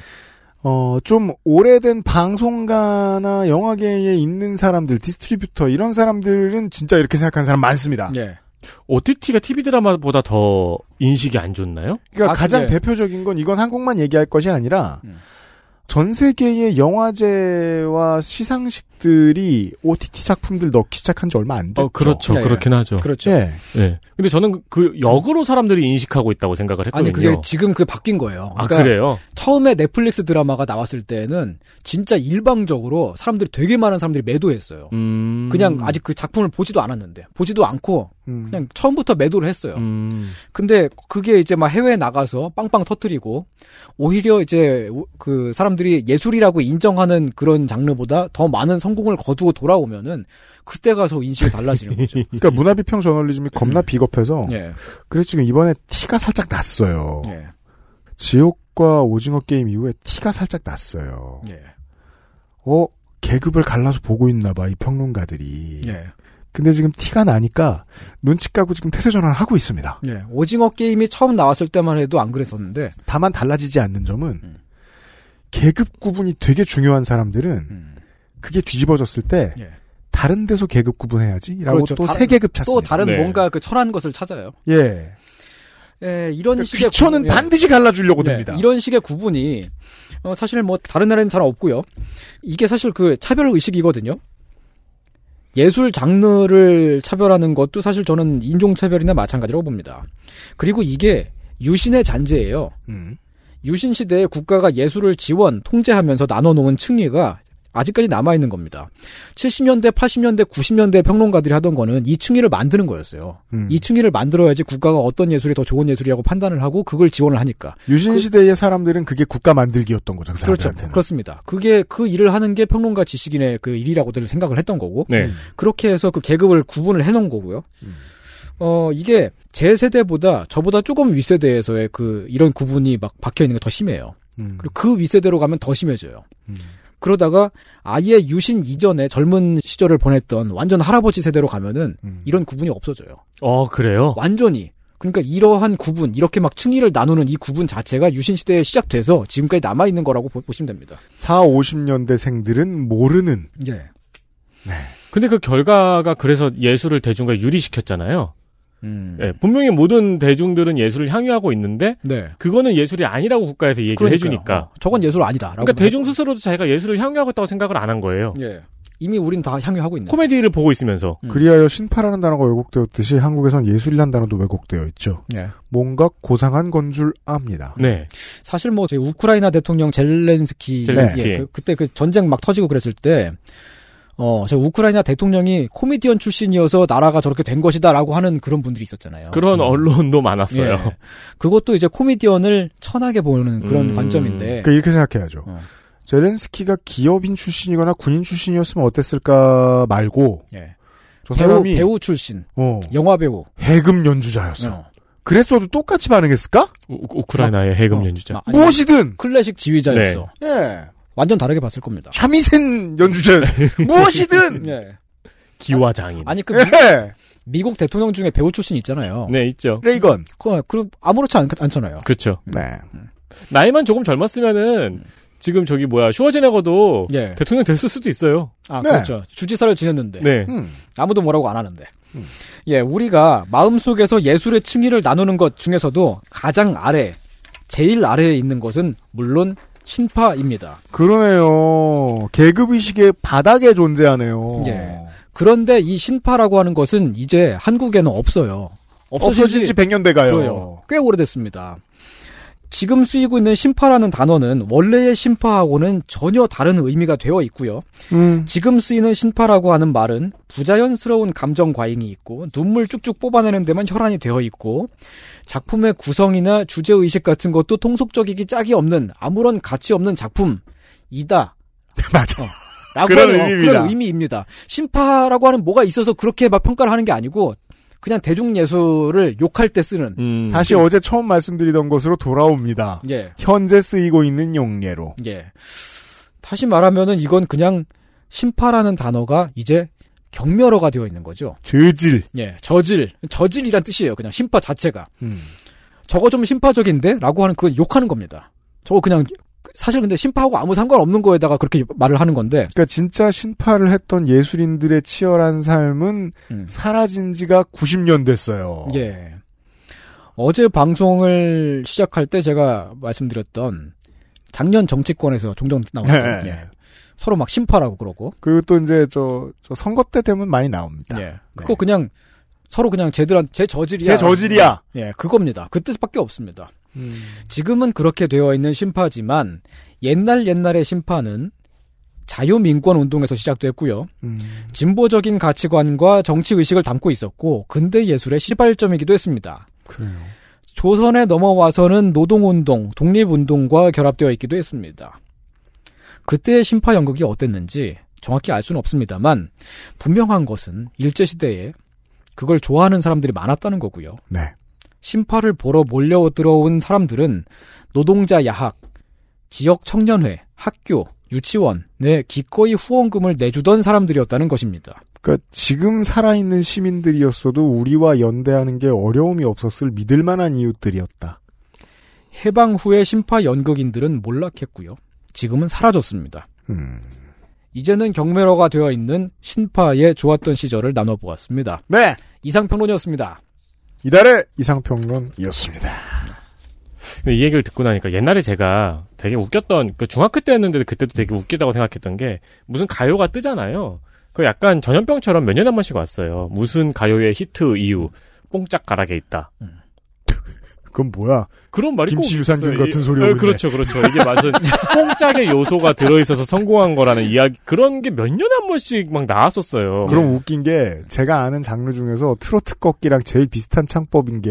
어, 좀 오래된 방송가나 영화계에 있는 사람들, distributor 이런 사람들은 진짜 이렇게 생각하는 사람 많습니다. 예. OTT가 TV 드라마보다 더 인식이 안 좋나요? 그러니까 아, 가장 근데- 대표적인 건 이건 한국만 얘기할 것이 아니라 음. 전 세계의 영화제와 시상식들이 OTT 작품들 넣기 시작한 지 얼마 안 됐죠. 어, 그렇죠. 네, 그렇긴 하죠. 그렇죠. 예. 예. 근데 저는 그 역으로 사람들이 인식하고 있다고 생각을 했거든요. 아니 그게 지금 그 바뀐 거예요. 아, 그러니까 그래요? 처음에 넷플릭스 드라마가 나왔을 때는 진짜 일방적으로 사람들이 되게 많은 사람들이 매도했어요. 음. 그냥 아직 그 작품을 보지도 않았는데 보지도 않고 음. 그냥 처음부터 매도를 했어요. 음. 근데 그게 이제 막 해외에 나가서 빵빵 터트리고 오히려 이제 오- 그 사람들이 예술이라고 인정하는 그런 장르보다 더 많은 성공을 거두고 돌아오면은 그때 가서 인식이 달라지는 거죠. 그러니까 문화비평 저널리즘이 겁나 비겁해서 예. 그래서 지금 이번에 티가 살짝 났어요. 예. 지옥과 오징어 게임 이후에 티가 살짝 났어요. 예. 어 계급을 갈라서 보고 있나 봐 이 평론가들이. 예. 근데 지금 티가 나니까 눈치 까고 지금 태세 전환을 하고 있습니다. 예. 오징어 게임이 처음 나왔을 때만 해도 안 그랬었는데 다만 달라지지 않는 점은 음. 계급 구분이 되게 중요한 사람들은 음. 그게 뒤집어졌을 때 예. 다른 데서 계급 구분해야지라고 그렇죠. 또새 계급 또 찾습니다. 다른 네. 뭔가 그 철한 것을 찾아요. 예. 예, 이런 식의 귀천은 구- 예. 반드시 갈라주려고 네, 됩니다. 이런 식의 구분이 어, 사실 뭐 다른 나라에는 잘 없고요. 이게 사실 그 차별 의식이거든요. 예술 장르를 차별하는 것도 사실 저는 인종 차별이나 마찬가지라고 봅니다. 그리고 이게 유신의 잔재예요. 음. 유신 시대에 국가가 예술을 지원, 통제하면서 나눠놓은 층위가 아직까지 남아있는 겁니다. 70년대, 80년대, 90년대 평론가들이 하던 거는 이 층위를 만드는 거였어요. 음. 이 층위를 만들어야지 국가가 어떤 예술이 더 좋은 예술이라고 판단을 하고 그걸 지원을 하니까. 유신 시대의 사람들은 그게 국가 만들기였던 거죠. 그 그렇죠. 사람들한테는. 그렇습니다. 그게 그 일을 하는 게 평론가 지식인의 그 일이라고들 생각을 했던 거고. 네. 그렇게 해서 그 계급을 구분을 해놓은 거고요. 음. 어, 이게 제 세대보다 저보다 조금 윗세대에서의 그 이런 구분이 막 박혀 있는 게 더 심해요. 음. 그리고 그 윗세대로 가면 더 심해져요. 음. 그러다가 아예 유신 이전에 젊은 시절을 보냈던 완전 할아버지 세대로 가면은 음. 이런 구분이 없어져요. 어, 그래요? 완전히. 그러니까 이러한 구분, 이렇게 막 층위를 나누는 이 구분 자체가 유신 시대에 시작돼서 지금까지 남아 있는 거라고 보- 보시면 됩니다. 4, 50년대 생들은 모르는 예. 근데 그 결과가 그래서 예술을 대중과 유리시켰잖아요. 음. 예, 분명히 모든 대중들은 예술을 향유하고 있는데 네. 그거는 예술이 아니라고 국가에서 얘기를 그러니까요. 해주니까. 어, 저건 예술 아니다라고. 그러니까 대중 스스로도 자기가 예술을 향유하고 있다고 생각을 안 한 거예요. 예. 이미 우린 다 향유하고 있는. 코미디를 보고 있으면서. 음. 그리하여 신파라는 단어가 왜곡되었듯이 한국에선 예술이라는 단어도 왜곡되어 있죠. 예. 뭔가 고상한 건 줄 압니다. 네. 사실 뭐 저희 우크라이나 대통령 젤렌스키, 젤렌스키. 예, 그, 그때 그 전쟁 막 터지고 그랬을 때. 어, 저 우크라이나 대통령이 코미디언 출신이어서 나라가 저렇게 된 것이다라고 하는 그런 분들이 있었잖아요. 그런 언론도 많았어요. 예. 그것도 이제 코미디언을 천하게 보는 그런 음. 관점인데. 그러니까 이렇게 생각해야죠. 어. 젤렌스키가 기업인 출신이거나 군인 출신이었으면 어땠을까 말고 예. 저 배우, 사람이 배우 출신, 어, 영화 배우. 해금 연주자였어. 어. 그랬어도 똑같이 반응했을까? 우, 우크라이나의 해금 어. 연주자. 아, 무엇이든 클래식 지휘자였어. 예. 완전 다르게 봤을 겁니다. 샤미센 연주자 무엇이든 예. 기와 장인. 아니 그 예. 미, 국 대통령 중에 배우 출신 있잖아요. 네, 있죠. 레이건 그, 그 아무렇지 않, 않잖아요. 그렇죠. 네. 나이만 조금 젊었으면은 지금 저기 뭐야 슈워제네거도 예. 대통령 됐을 수도 있어요. 아 네. 그렇죠. 주지사를 지냈는데 네. 음. 아무도 뭐라고 안 하는데. 예, 우리가 마음속에서 예술의 층위를 나누는 것 중에서도 가장 아래, 제일 아래에 있는 것은 물론 신파입니다. 그러네요. 계급 의식의 바닥에 존재하네요. 예. 그런데 이 신파라고 하는 것은 이제 한국에는 없어요. 없어진 지 100년 돼가요. 그래요. 꽤 오래됐습니다. 지금 쓰이고 있는 신파라는 단어는 원래의 신파하고는 전혀 다른 의미가 되어 있고요. 음. 지금 쓰이는 신파라고 하는 말은 부자연스러운 감정 과잉이 있고 눈물 쭉쭉 뽑아내는 데만 혈안이 되어 있고 작품의 구성이나 주제 의식 같은 것도 통속적이기 짝이 없는 아무런 가치 없는 작품이다. 맞아. 라고 그런 하는, 어, 의미입니다. 그런 의미입니다. 신파라고 하는 뭐가 있어서 그렇게 막 평가를 하는 게 아니고 그냥 대중 예술을 욕할 때 쓰는 음. 다시 어제 처음 말씀드리던 것으로 돌아옵니다. 예. 현재 쓰이고 있는 용례로. 예. 다시 말하면은 이건 그냥 신파라는 단어가 이제 경멸어가 되어 있는 거죠. 저질. 예. 저질. 저질이란 뜻이에요. 그냥 신파 자체가. 음. 저거 좀 신파적인데? 라고 하는 그건 욕하는 겁니다. 저거 그냥 사실 근데 심파하고 아무 상관없는 거에다가 그렇게 말을 하는 건데. 그러니까 진짜 신파를 했던 예술인들의 치열한 삶은 사라진 지가 90년 됐어요. 예. 어제 방송을 시작할 때 제가 말씀드렸던 작년 정치권에서 종종 나왔던 네. 예. 서로 막 심파라고 그러고. 그리고 또 이제 저, 저 선거 때 되면 많이 나옵니다. 예. 그거 그냥 서로 그냥 쟤들한 제 저질이야. 제 저질이야. 예, 그겁니다. 그 뜻밖에 없습니다. 음. 지금은 그렇게 되어 있는 심파지만 옛날 옛날의 심파는 자유민권 운동에서 시작됐고요. 음. 진보적인 가치관과 정치 의식을 담고 있었고 근대 예술의 시발점이기도 했습니다. 그래요. 조선에 넘어와서는 노동운동, 독립운동과 결합되어 있기도 했습니다. 그때의 심파 연극이 어땠는지 정확히 알 수는 없습니다만 분명한 것은 일제 시대에 그걸 좋아하는 사람들이 많았다는 거고요. 네. 심파를 보러 몰려 들어온 사람들은 노동자 야학, 지역 청년회, 학교, 유치원에 기꺼이 후원금을 내주던 사람들이었다는 것입니다. 그러니까 지금 살아있는 시민들이었어도 우리와 연대하는 게 어려움이 없었을 믿을 만한 이웃들이었다. 해방 후의 심파 연극인들은 몰락했고요. 지금은 사라졌습니다. 음. 이제는 경매로가 되어 있는 신파의 좋았던 시절을 나눠보았습니다. 네. 이상평론이었습니다. 이달의 이상평론이었습니다. 근데 이 얘기를 듣고 나니까 옛날에 제가 되게 웃겼던 그 중학교 때였는데 그때도 되게 웃기다고 생각했던 게 무슨 가요가 뜨잖아요. 그 약간 전염병처럼 몇 년에 한 번씩 왔어요. 무슨 가요의 히트 이유 뽕짝 가락에 있다. 그건 뭐야? 그런 말이 꼭 김치 유산균. 같은 이- 소리 네, 오는데. 그렇죠, 그렇죠. 이게 무슨 뽕짝의 요소가 들어있어서 성공한 거라는 이야기 그런 게 몇 년에 한 번씩 막 나왔었어요. 그럼 웃긴 게 제가 아는 장르 중에서 트로트 꺾기랑 제일 비슷한 창법인 게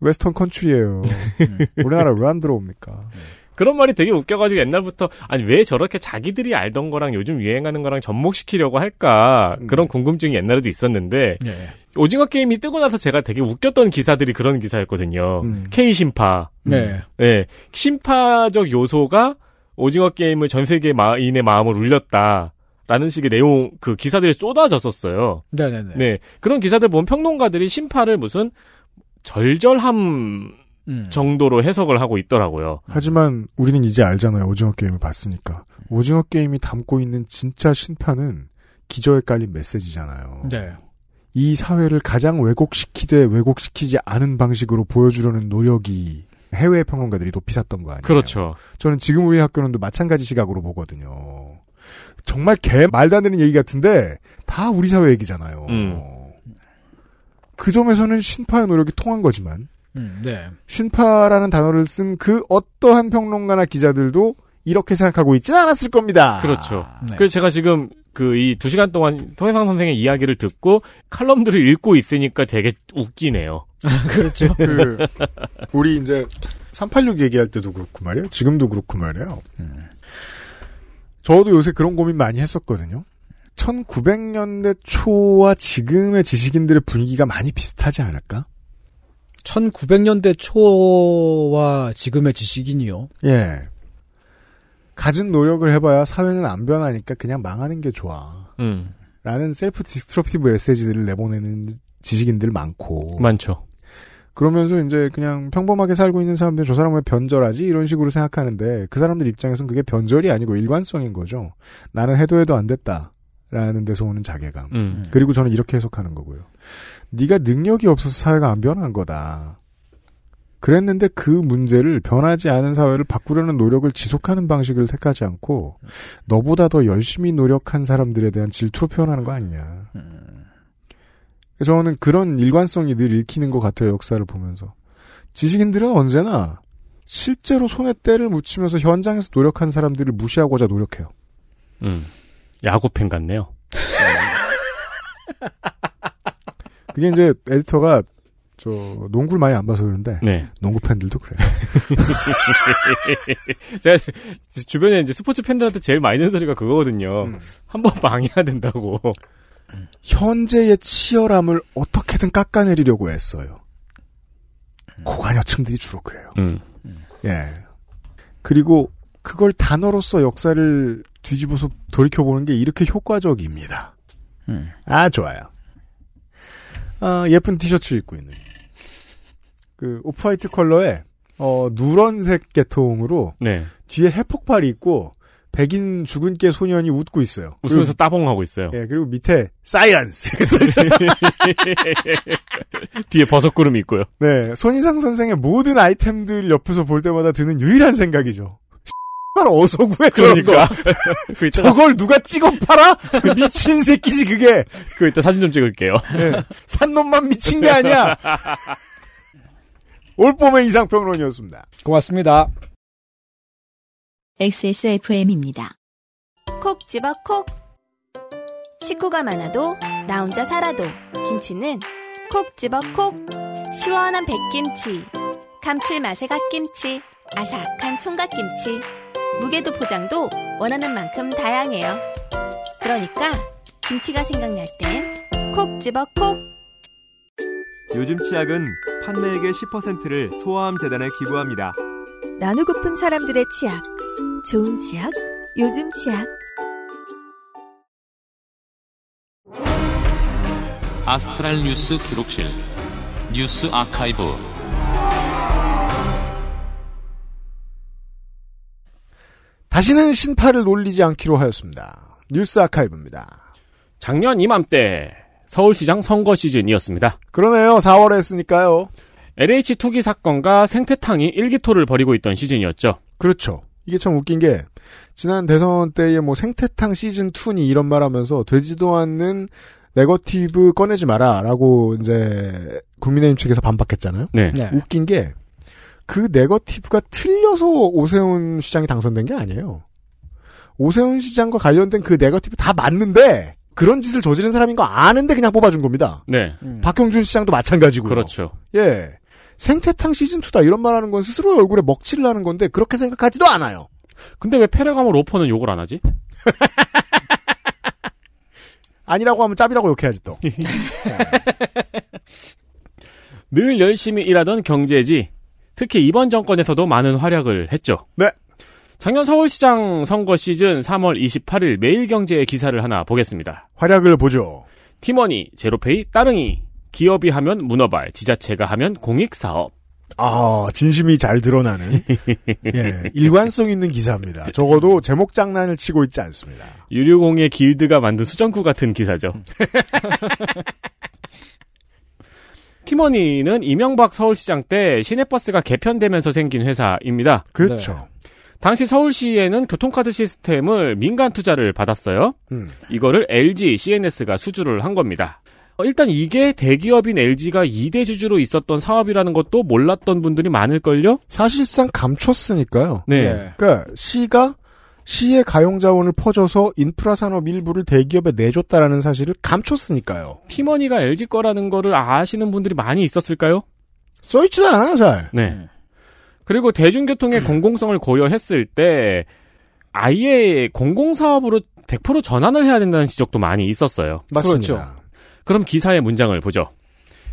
웨스턴 컨츄리예요. 우리나라 왜 안 들어옵니까? 그런 말이 되게 웃겨가지고 옛날부터 아니 왜 저렇게 자기들이 알던 거랑 요즘 유행하는 거랑 접목시키려고 할까 그런 궁금증이 옛날에도 있었는데 네. 오징어 게임이 뜨고 나서 제가 되게 웃겼던 기사들이 그런 기사였거든요. K 심파. 네. 네. 심파적 요소가 오징어 게임을 전 세계인의 마음을 울렸다. 라는 식의 내용, 그 기사들이 쏟아졌었어요. 네네네. 네. 그런 기사들 보면 평론가들이 심파를 무슨 절절함 음. 정도로 해석을 하고 있더라고요. 하지만 우리는 이제 알잖아요. 오징어 게임을 봤으니까. 오징어 게임이 담고 있는 진짜 신파는 기저에 깔린 메시지잖아요. 네. 이 사회를 가장 왜곡시키되 왜곡시키지 않은 방식으로 보여주려는 노력이 해외 평론가들이 높이 샀던 거 아니에요? 그렇죠. 저는 지금 우리 학교는도 마찬가지 시각으로 보거든요. 정말 개 말도 안 되는 얘기 같은데 다 우리 사회 얘기잖아요. 음. 그 점에서는 신파의 노력이 통한 거지만 음, 네. 신파라는 단어를 쓴 그 어떠한 평론가나 기자들도 이렇게 생각하고 있지는 않았을 겁니다. 그렇죠. 네. 그래서 제가 지금 그 이 두 시간 동안 통해상 선생의 이야기를 듣고 칼럼들을 읽고 있으니까 되게 웃기네요. 그렇죠. 그 우리 이제 386 얘기할 때도 그렇고 말이에요. 지금도 그렇고 말이에요. 저도 요새 그런 고민 많이 했었거든요. 1900년대 초와 지금의 지식인들의 분위기가 많이 비슷하지 않을까? 1900년대 초와 지금의 지식인이요. 예. 갖은 노력을 해봐야 사회는 안 변하니까 그냥 망하는 게 좋아. 음. 라는 self-destructive 메시지들을 내보내는 지식인들 많고. 많죠. 그러면서 이제 그냥 평범하게 살고 있는 사람들은 저 사람 왜 변절하지? 이런 식으로 생각하는데 그 사람들 입장에서는 그게 변절이 아니고 일관성인 거죠. 나는 해도 해도 안 됐다. 라는 데서 오는 자괴감. 음. 그리고 저는 이렇게 해석하는 거고요. 네가 능력이 없어서 사회가 안 변한 거다. 그랬는데 그 문제를 변하지 않은 사회를 바꾸려는 노력을 지속하는 방식을 택하지 않고 너보다 더 열심히 노력한 사람들에 대한 질투로 표현하는 거 아니냐. 저는 그런 일관성이 늘 읽히는 것 같아요, 역사를 보면서. 지식인들은 언제나 실제로 손에 때를 묻히면서 현장에서 노력한 사람들을 무시하고자 노력해요. 음. 야구팬 같네요. 그게 이제 에디터가 저 농구를 많이 안 봐서 그런데 네. 농구 팬들도 그래요. 제가 주변에 이제 스포츠 팬들한테 제일 많이 듣는 소리가 그거거든요. 한번 망해야 된다고. 현재의 치열함을 어떻게든 깎아내리려고 애써요. 고관여층들이 주로 그래요. 음. 예. 그리고 그걸 단어로서 역사를 뒤집어서 돌이켜보는 게 이렇게 효과적입니다. 아, 좋아요. 아, 예쁜 티셔츠 입고 있는. 그, off-white 컬러에 어, 누런색 계통으로 네. 뒤에 핵폭발이 있고 백인 주근깨 소년이 웃고 있어요. 웃으면서 그리고, 따봉하고 있어요. 예, 그리고 밑에 science. 뒤에 버섯구름이 있고요. 네, 손이상 선생의 모든 아이템들 옆에서 볼 때마다 드는 유일한 생각이죠. 말 어서 구해 그러니까. 거. 그 저걸 누가 찍어 팔아? 미친 새끼지 그게. 그 이따 사진 좀 찍을게요. 네, 산 놈만 미친 게 아니야. 올봄의 이상평론이었습니다. 고맙습니다. XSFM입니다. 콕 집어 콕. 식구가 많아도 나 혼자 살아도 김치는 콕 집어 콕. 시원한 백김치, 감칠맛의 갓김치, 아삭한 총각김치. 무게도 포장도 원하는 만큼 다양해요. 그러니까 김치가 생각날 땐 콕 집어 콕. 요즘 치약은 판매액의 10%를 소아암 재단에 기부합니다. 나누고픈 사람들의 치약. 좋은 치약, 요즘 치약. 아스트랄 뉴스 기록실 뉴스 아카이브 다시는 신파를 놀리지 않기로 하였습니다. 뉴스 아카이브입니다. 작년 이맘때 서울시장 선거 시즌이었습니다. 그러네요. 4월에 했으니까요. LH 투기 사건과 생태탕이 일기토를 벌이고 있던 시즌이었죠. 그렇죠. 이게 참 웃긴 게 지난 대선 때에 뭐 생태탕 시즌 2니 이런 말하면서 되지도 않는 네거티브 꺼내지 마라라고 이제 국민의힘 측에서 반박했잖아요. 네. 네. 웃긴 게 그 네거티브가 틀려서 오세훈 시장이 당선된 게 아니에요. 오세훈 시장과 관련된 그 네거티브 다 맞는데 그런 짓을 저지른 사람인 거 아는데 그냥 뽑아준 겁니다. 네. 음. 박형준 시장도 마찬가지고요. 그렇죠. 예. 생태탕 시즌 2다 이런 말 하는 건 스스로의 얼굴에 먹칠을 하는 건데 그렇게 생각하지도 않아요. 근데 왜 페라가모 로퍼는 욕을 안 하지? 아니라고 하면 짭이라고 욕해야지 또. 늘 열심히 일하던 경제지. 특히 이번 정권에서도 많은 활약을 했죠. 네. 작년 서울시장 선거 시즌 3월 28일 매일경제의 기사를 하나 보겠습니다. 활약을 보죠. 팀원이, 제로페이, 따릉이, 기업이 하면 문어발, 지자체가 하면 공익사업. 아, 진심이 잘 드러나는 예, 일관성 있는 기사입니다. 적어도 제목 장난을 치고 있지 않습니다. 유류공예 길드가 만든 수정구 같은 기사죠. 팀원이는 이명박 서울시장 때 시내버스가 개편되면서 생긴 회사입니다. 그렇죠. 당시 서울시에는 교통카드 시스템을 민간 투자를 받았어요. 음. 이거를 LG, CNS가 수주를 한 겁니다. 어, 일단 이게 대기업인 LG가 2대 주주로 있었던 사업이라는 것도 몰랐던 분들이 많을걸요? 사실상 감췄으니까요. 네. 그러니까 시가 시의 가용 자원을 퍼줘서 인프라 산업 일부를 대기업에 내줬다라는 사실을 감췄으니까요. 팀원이가 LG 거라는 거를 아시는 분들이 많이 있었을까요? 써있지도 않아요, 잘. 네. 그리고 대중교통의 공공성을 고려했을 때 아예 공공사업으로 100% 전환을 해야 된다는 지적도 많이 있었어요. 맞습니다. 그럼 기사의 문장을 보죠.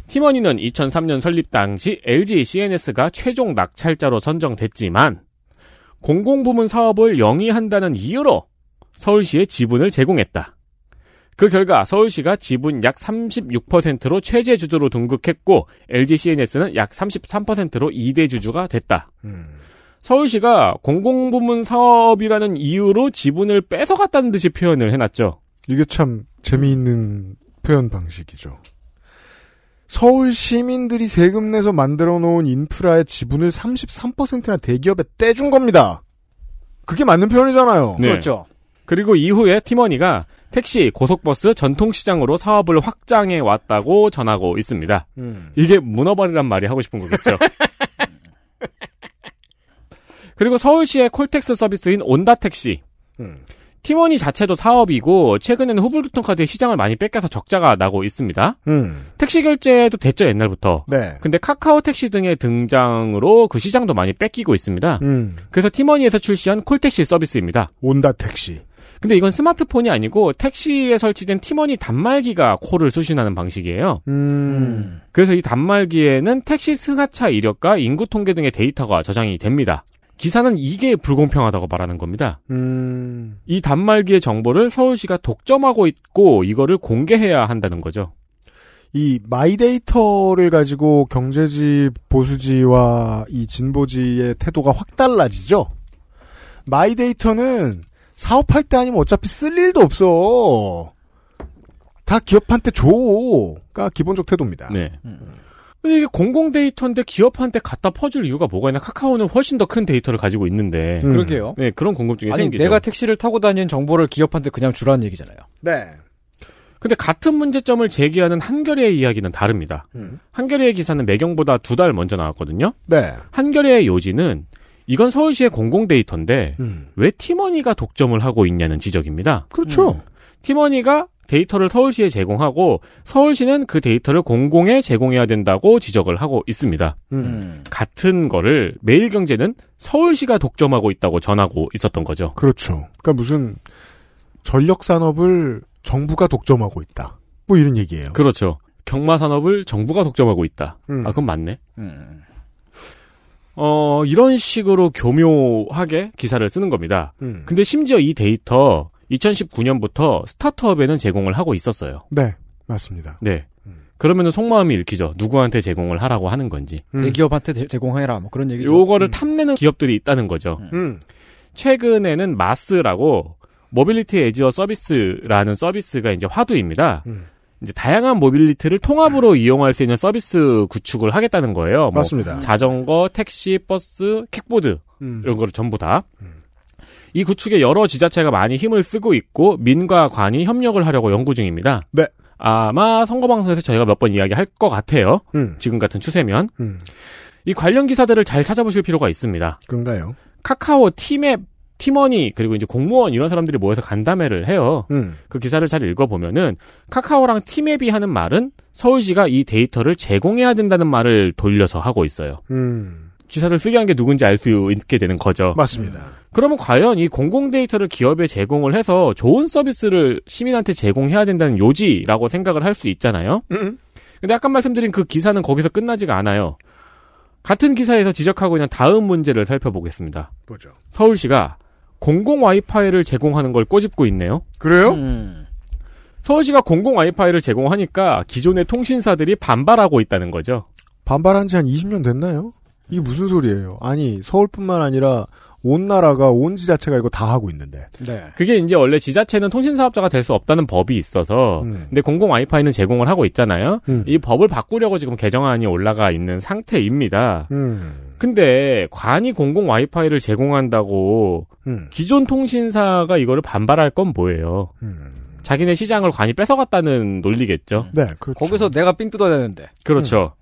팀원이는 2003년 설립 당시 LG CNS가 최종 낙찰자로 선정됐지만 공공부문 사업을 영위한다는 이유로 서울시에 지분을 제공했다. 그 결과 서울시가 지분 약 36%로 최재 주주로 등극했고 LG CNS는 약 33%로 2대 주주가 됐다. 음. 서울시가 공공부문 사업이라는 이유로 지분을 뺏어갔다는 듯이 표현을 해놨죠. 이게 참 재미있는 표현 방식이죠. 서울 시민들이 세금 내서 만들어 놓은 인프라의 지분을 33%나 대기업에 떼준 겁니다. 그게 맞는 표현이잖아요. 네. 그렇죠. 그리고 이후에 팀원이가 택시, 고속버스, 전통시장으로 사업을 확장해 왔다고 전하고 있습니다. 음. 이게 문어발이란 말이 하고 싶은 거겠죠. 그리고 서울시의 콜택스 서비스인 온다택시. 음. 팀원이 자체도 사업이고 최근에는 후불교통카드의 시장을 많이 뺏겨서 적자가 나고 있습니다. 음. 택시 결제도 됐죠 옛날부터. 네. 근데 카카오 택시 등의 등장으로 그 시장도 많이 뺏기고 있습니다. 음. 그래서 팀원이에서 출시한 콜택시 서비스입니다. 온다 택시. 근데 이건 스마트폰이 아니고 택시에 설치된 티머니 단말기가 콜을 수신하는 방식이에요. 음. 그래서 이 단말기에는 택시 승하차 이력과 인구 통계 등의 데이터가 저장이 됩니다. 기사는 이게 불공평하다고 말하는 겁니다. 음. 이 단말기의 정보를 서울시가 독점하고 있고 이거를 공개해야 한다는 거죠. 이 마이데이터를 가지고 경제지 보수지와 이 진보지의 태도가 확 달라지죠. 마이데이터는 사업할 때 아니면 어차피 쓸 일도 없어. 다 기업한테 줘가 기본적 태도입니다. 네. 근데 이게 공공 데이터인데 기업한테 갖다 퍼줄 이유가 뭐가 있나? 카카오는 훨씬 더 큰 데이터를 가지고 있는데. 음. 그러게요. 네, 그런 궁금증이 아니 생기죠. 내가 택시를 타고 다니는 정보를 기업한테 그냥 주라는 얘기잖아요. 네. 근데 같은 문제점을 제기하는 한겨레의 이야기는 다릅니다. 음. 한겨레의 기사는 매경보다 두 달 먼저 나왔거든요. 네. 한겨레의 요지는 이건 서울시의 공공 데이터인데 음. 왜 팀원이가 독점을 하고 있냐는 지적입니다. 그렇죠. 팀원이가 데이터를 서울시에 제공하고 서울시는 그 데이터를 공공에 제공해야 된다고 지적을 하고 있습니다. 음. 같은 거를 매일경제는 서울시가 독점하고 있다고 전하고 있었던 거죠. 그렇죠. 그러니까 무슨 전력 산업을 정부가 독점하고 있다. 뭐 이런 얘기예요. 그렇죠. 경마 산업을 정부가 독점하고 있다. 음. 아, 그건 맞네. 어, 이런 식으로 교묘하게 기사를 쓰는 겁니다. 음. 근데 심지어 이 데이터 2019년부터 스타트업에는 제공을 하고 있었어요. 네, 맞습니다. 네. 그러면은 속마음이 읽히죠. 누구한테 제공을 하라고 하는 건지. 음. 대기업한테 제- 제공해라 뭐 그런 얘기죠. 요거를 탐내는 기업들이 있다는 거죠. 음. 최근에는 MaaS라고 Mobility as a Service라는 서비스가 이제 화두입니다. 음. 이제 다양한 모빌리티를 통합으로 이용할 수 있는 서비스 구축을 하겠다는 거예요. 뭐 맞습니다. 자전거, 택시, 버스, 킥보드 음. 이런 거를 전부 다. 이 구축에 여러 지자체가 많이 힘을 쓰고 있고 민과 관이 협력을 하려고 연구 중입니다. 네. 아마 선거 방송에서 저희가 몇 번 이야기할 것 같아요. 음. 지금 같은 추세면. 음. 이 관련 기사들을 잘 찾아보실 필요가 있습니다. 그런가요? 카카오 팀앱 팀원이 그리고 이제 공무원 이런 사람들이 모여서 간담회를 해요. 음. 그 기사를 잘 읽어보면은 카카오랑 팀앱이 하는 말은 서울시가 이 데이터를 제공해야 된다는 말을 돌려서 하고 있어요. 음. 기사를 쓰게 한 게 누군지 알 수 있게 되는 거죠. 맞습니다. 그러면 과연 이 공공 데이터를 기업에 제공을 해서 좋은 서비스를 시민한테 제공해야 된다는 요지라고 생각을 할 수 있잖아요. 음. 근데 아까 말씀드린 그 기사는 거기서 끝나지가 않아요. 같은 기사에서 지적하고 있는 다음 문제를 살펴보겠습니다. 뭐죠? 서울시가 공공 와이파이를 제공하는 걸 꼬집고 있네요. 그래요? 음. 서울시가 공공 와이파이를 제공하니까 기존의 통신사들이 반발하고 있다는 거죠. 반발한 지 한 20년 됐나요? 이게 무슨 소리예요? 아니, 서울뿐만 아니라 온 나라가 온 지자체가 이거 다 하고 있는데. 네. 그게 이제 원래 지자체는 통신 사업자가 될 수 없다는 법이 있어서 음. 근데 공공 와이파이는 제공을 하고 있잖아요. 음. 이 법을 바꾸려고 지금 개정안이 올라가 있는 상태입니다. 음. 근데 관이 공공 와이파이를 제공한다고 음. 기존 통신사가 이거를 반발할 건 뭐예요? 음. 자기네 시장을 관이 뺏어갔다는 논리겠죠. 네, 그렇죠. 거기서 내가 삥 뜯어야 되는데. 그렇죠.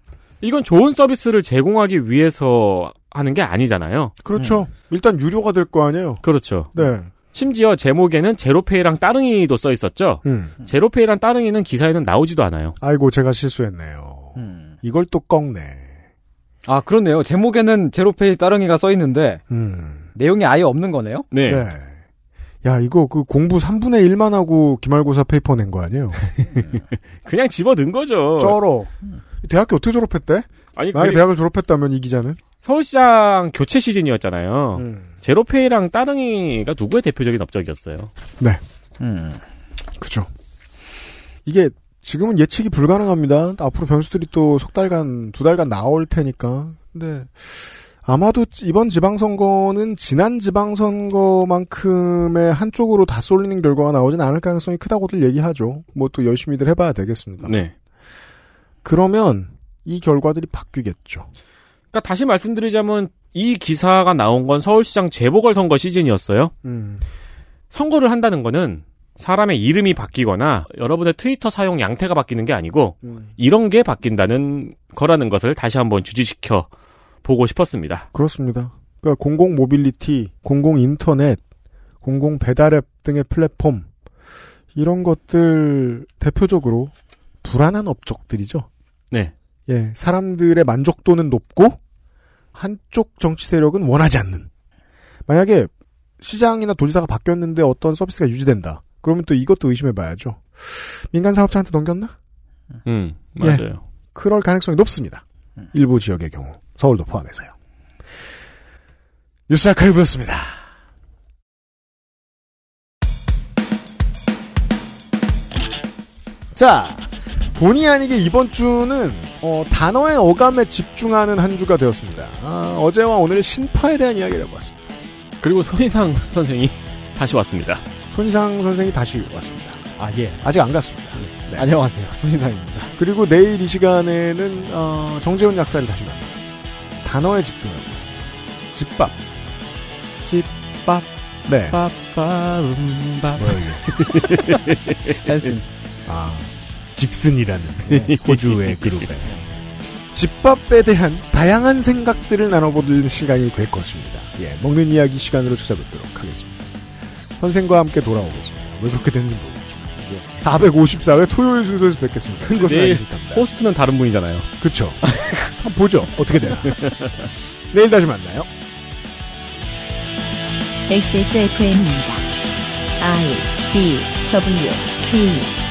이건 좋은 서비스를 제공하기 위해서 하는 게 아니잖아요. 그렇죠. 일단 유료가 될 거 아니에요. 그렇죠. 네. 심지어 제목에는 제로페이랑 따릉이도 써 있었죠. 음. 제로페이랑 따릉이는 기사에는 나오지도 않아요. 아이고, 제가 실수했네요. 음. 이걸 또 꺾네. 아 그렇네요. 제목에는 제로페이 따릉이가 써 있는데 음. 내용이 아예 없는 거네요. 네. 네. 야, 이거 그 공부 3분의 1만 하고 기말고사 페이퍼 낸 거 아니에요? 그냥 집어 넣은 거죠. 쩔어. 대학교 어떻게 졸업했대? 아니, 만약에 그 대학을 졸업했다면 이 기자는? 서울시장 교체 시즌이었잖아요. 음. 제로페이랑 따릉이가 누구의 대표적인 업적이었어요. 네. 음. 그죠. 이게 지금은 예측이 불가능합니다. 앞으로 변수들이 또 석 달간, 두 달간 나올 테니까. 근데 아마도 이번 지방선거는 지난 지방선거만큼의 한쪽으로 다 쏠리는 결과가 나오진 않을 가능성이 크다고들 얘기하죠. 뭐 또 열심히들 해봐야 되겠습니다. 네. 그러면 이 결과들이 바뀌겠죠. 그러니까 다시 말씀드리자면 이 기사가 나온 건 서울시장 재보궐선거 시즌이었어요. 음. 선거를 한다는 거는 사람의 이름이 바뀌거나 여러분의 트위터 사용 양태가 바뀌는 게 아니고 음. 이런 게 바뀐다는 거라는 것을 다시 한번 주지시켜 보고 싶었습니다. 그렇습니다. 그러니까 공공 모빌리티, 공공 인터넷, 공공 배달앱 등의 플랫폼 이런 것들 대표적으로 불안한 업적들이죠. 네. 예, 사람들의 만족도는 높고 한쪽 정치 세력은 원하지 않는. 만약에 시장이나 도지사가 바뀌었는데 어떤 서비스가 유지된다. 그러면 또 이것도 의심해봐야죠. 민간 사업자한테 넘겼나? 음, 예. 맞아요. 그럴 가능성이 높습니다. 일부 지역의 경우, 서울도 포함해서요. 뉴스 아카이브였습니다. 자, 본의 아니게 이번 주는 어, 단어의 어감에 집중하는 한 주가 되었습니다. 아, 어제와 오늘 신파에 대한 이야기를 해봤습니다. 그리고 손희상 선생이 다시 왔습니다. 손희상 선생이 다시 왔습니다. 아, 예. 아직 안 갔습니다. 네. 안녕하세요. 손희상입니다. 그리고 내일 이 시간에는 어, 정재훈 약사를 다시 만나서 단어에 집중해보겠습니다. 집밥. 집밥. 네. 빠빠음밥. 댄슨. 아, 집슨이라는 호주의 그룹에 집밥에 대한 다양한 생각들을 나눠보는 시간이 될 것입니다. 예, 먹는 이야기 시간으로 찾아뵙도록 하겠습니다. 선생과 함께 돌아오겠습니다. 왜 그렇게 되는지 모르겠지만. 454회 토요일 순서에서 뵙겠습니다. 큰 것은 내일 아니실 텐데. 호스트는 다른 분이잖아요. 그쵸. 한번 보죠. 어떻게 돼요. 내일 다시 만나요. XSFM입니다. I D W K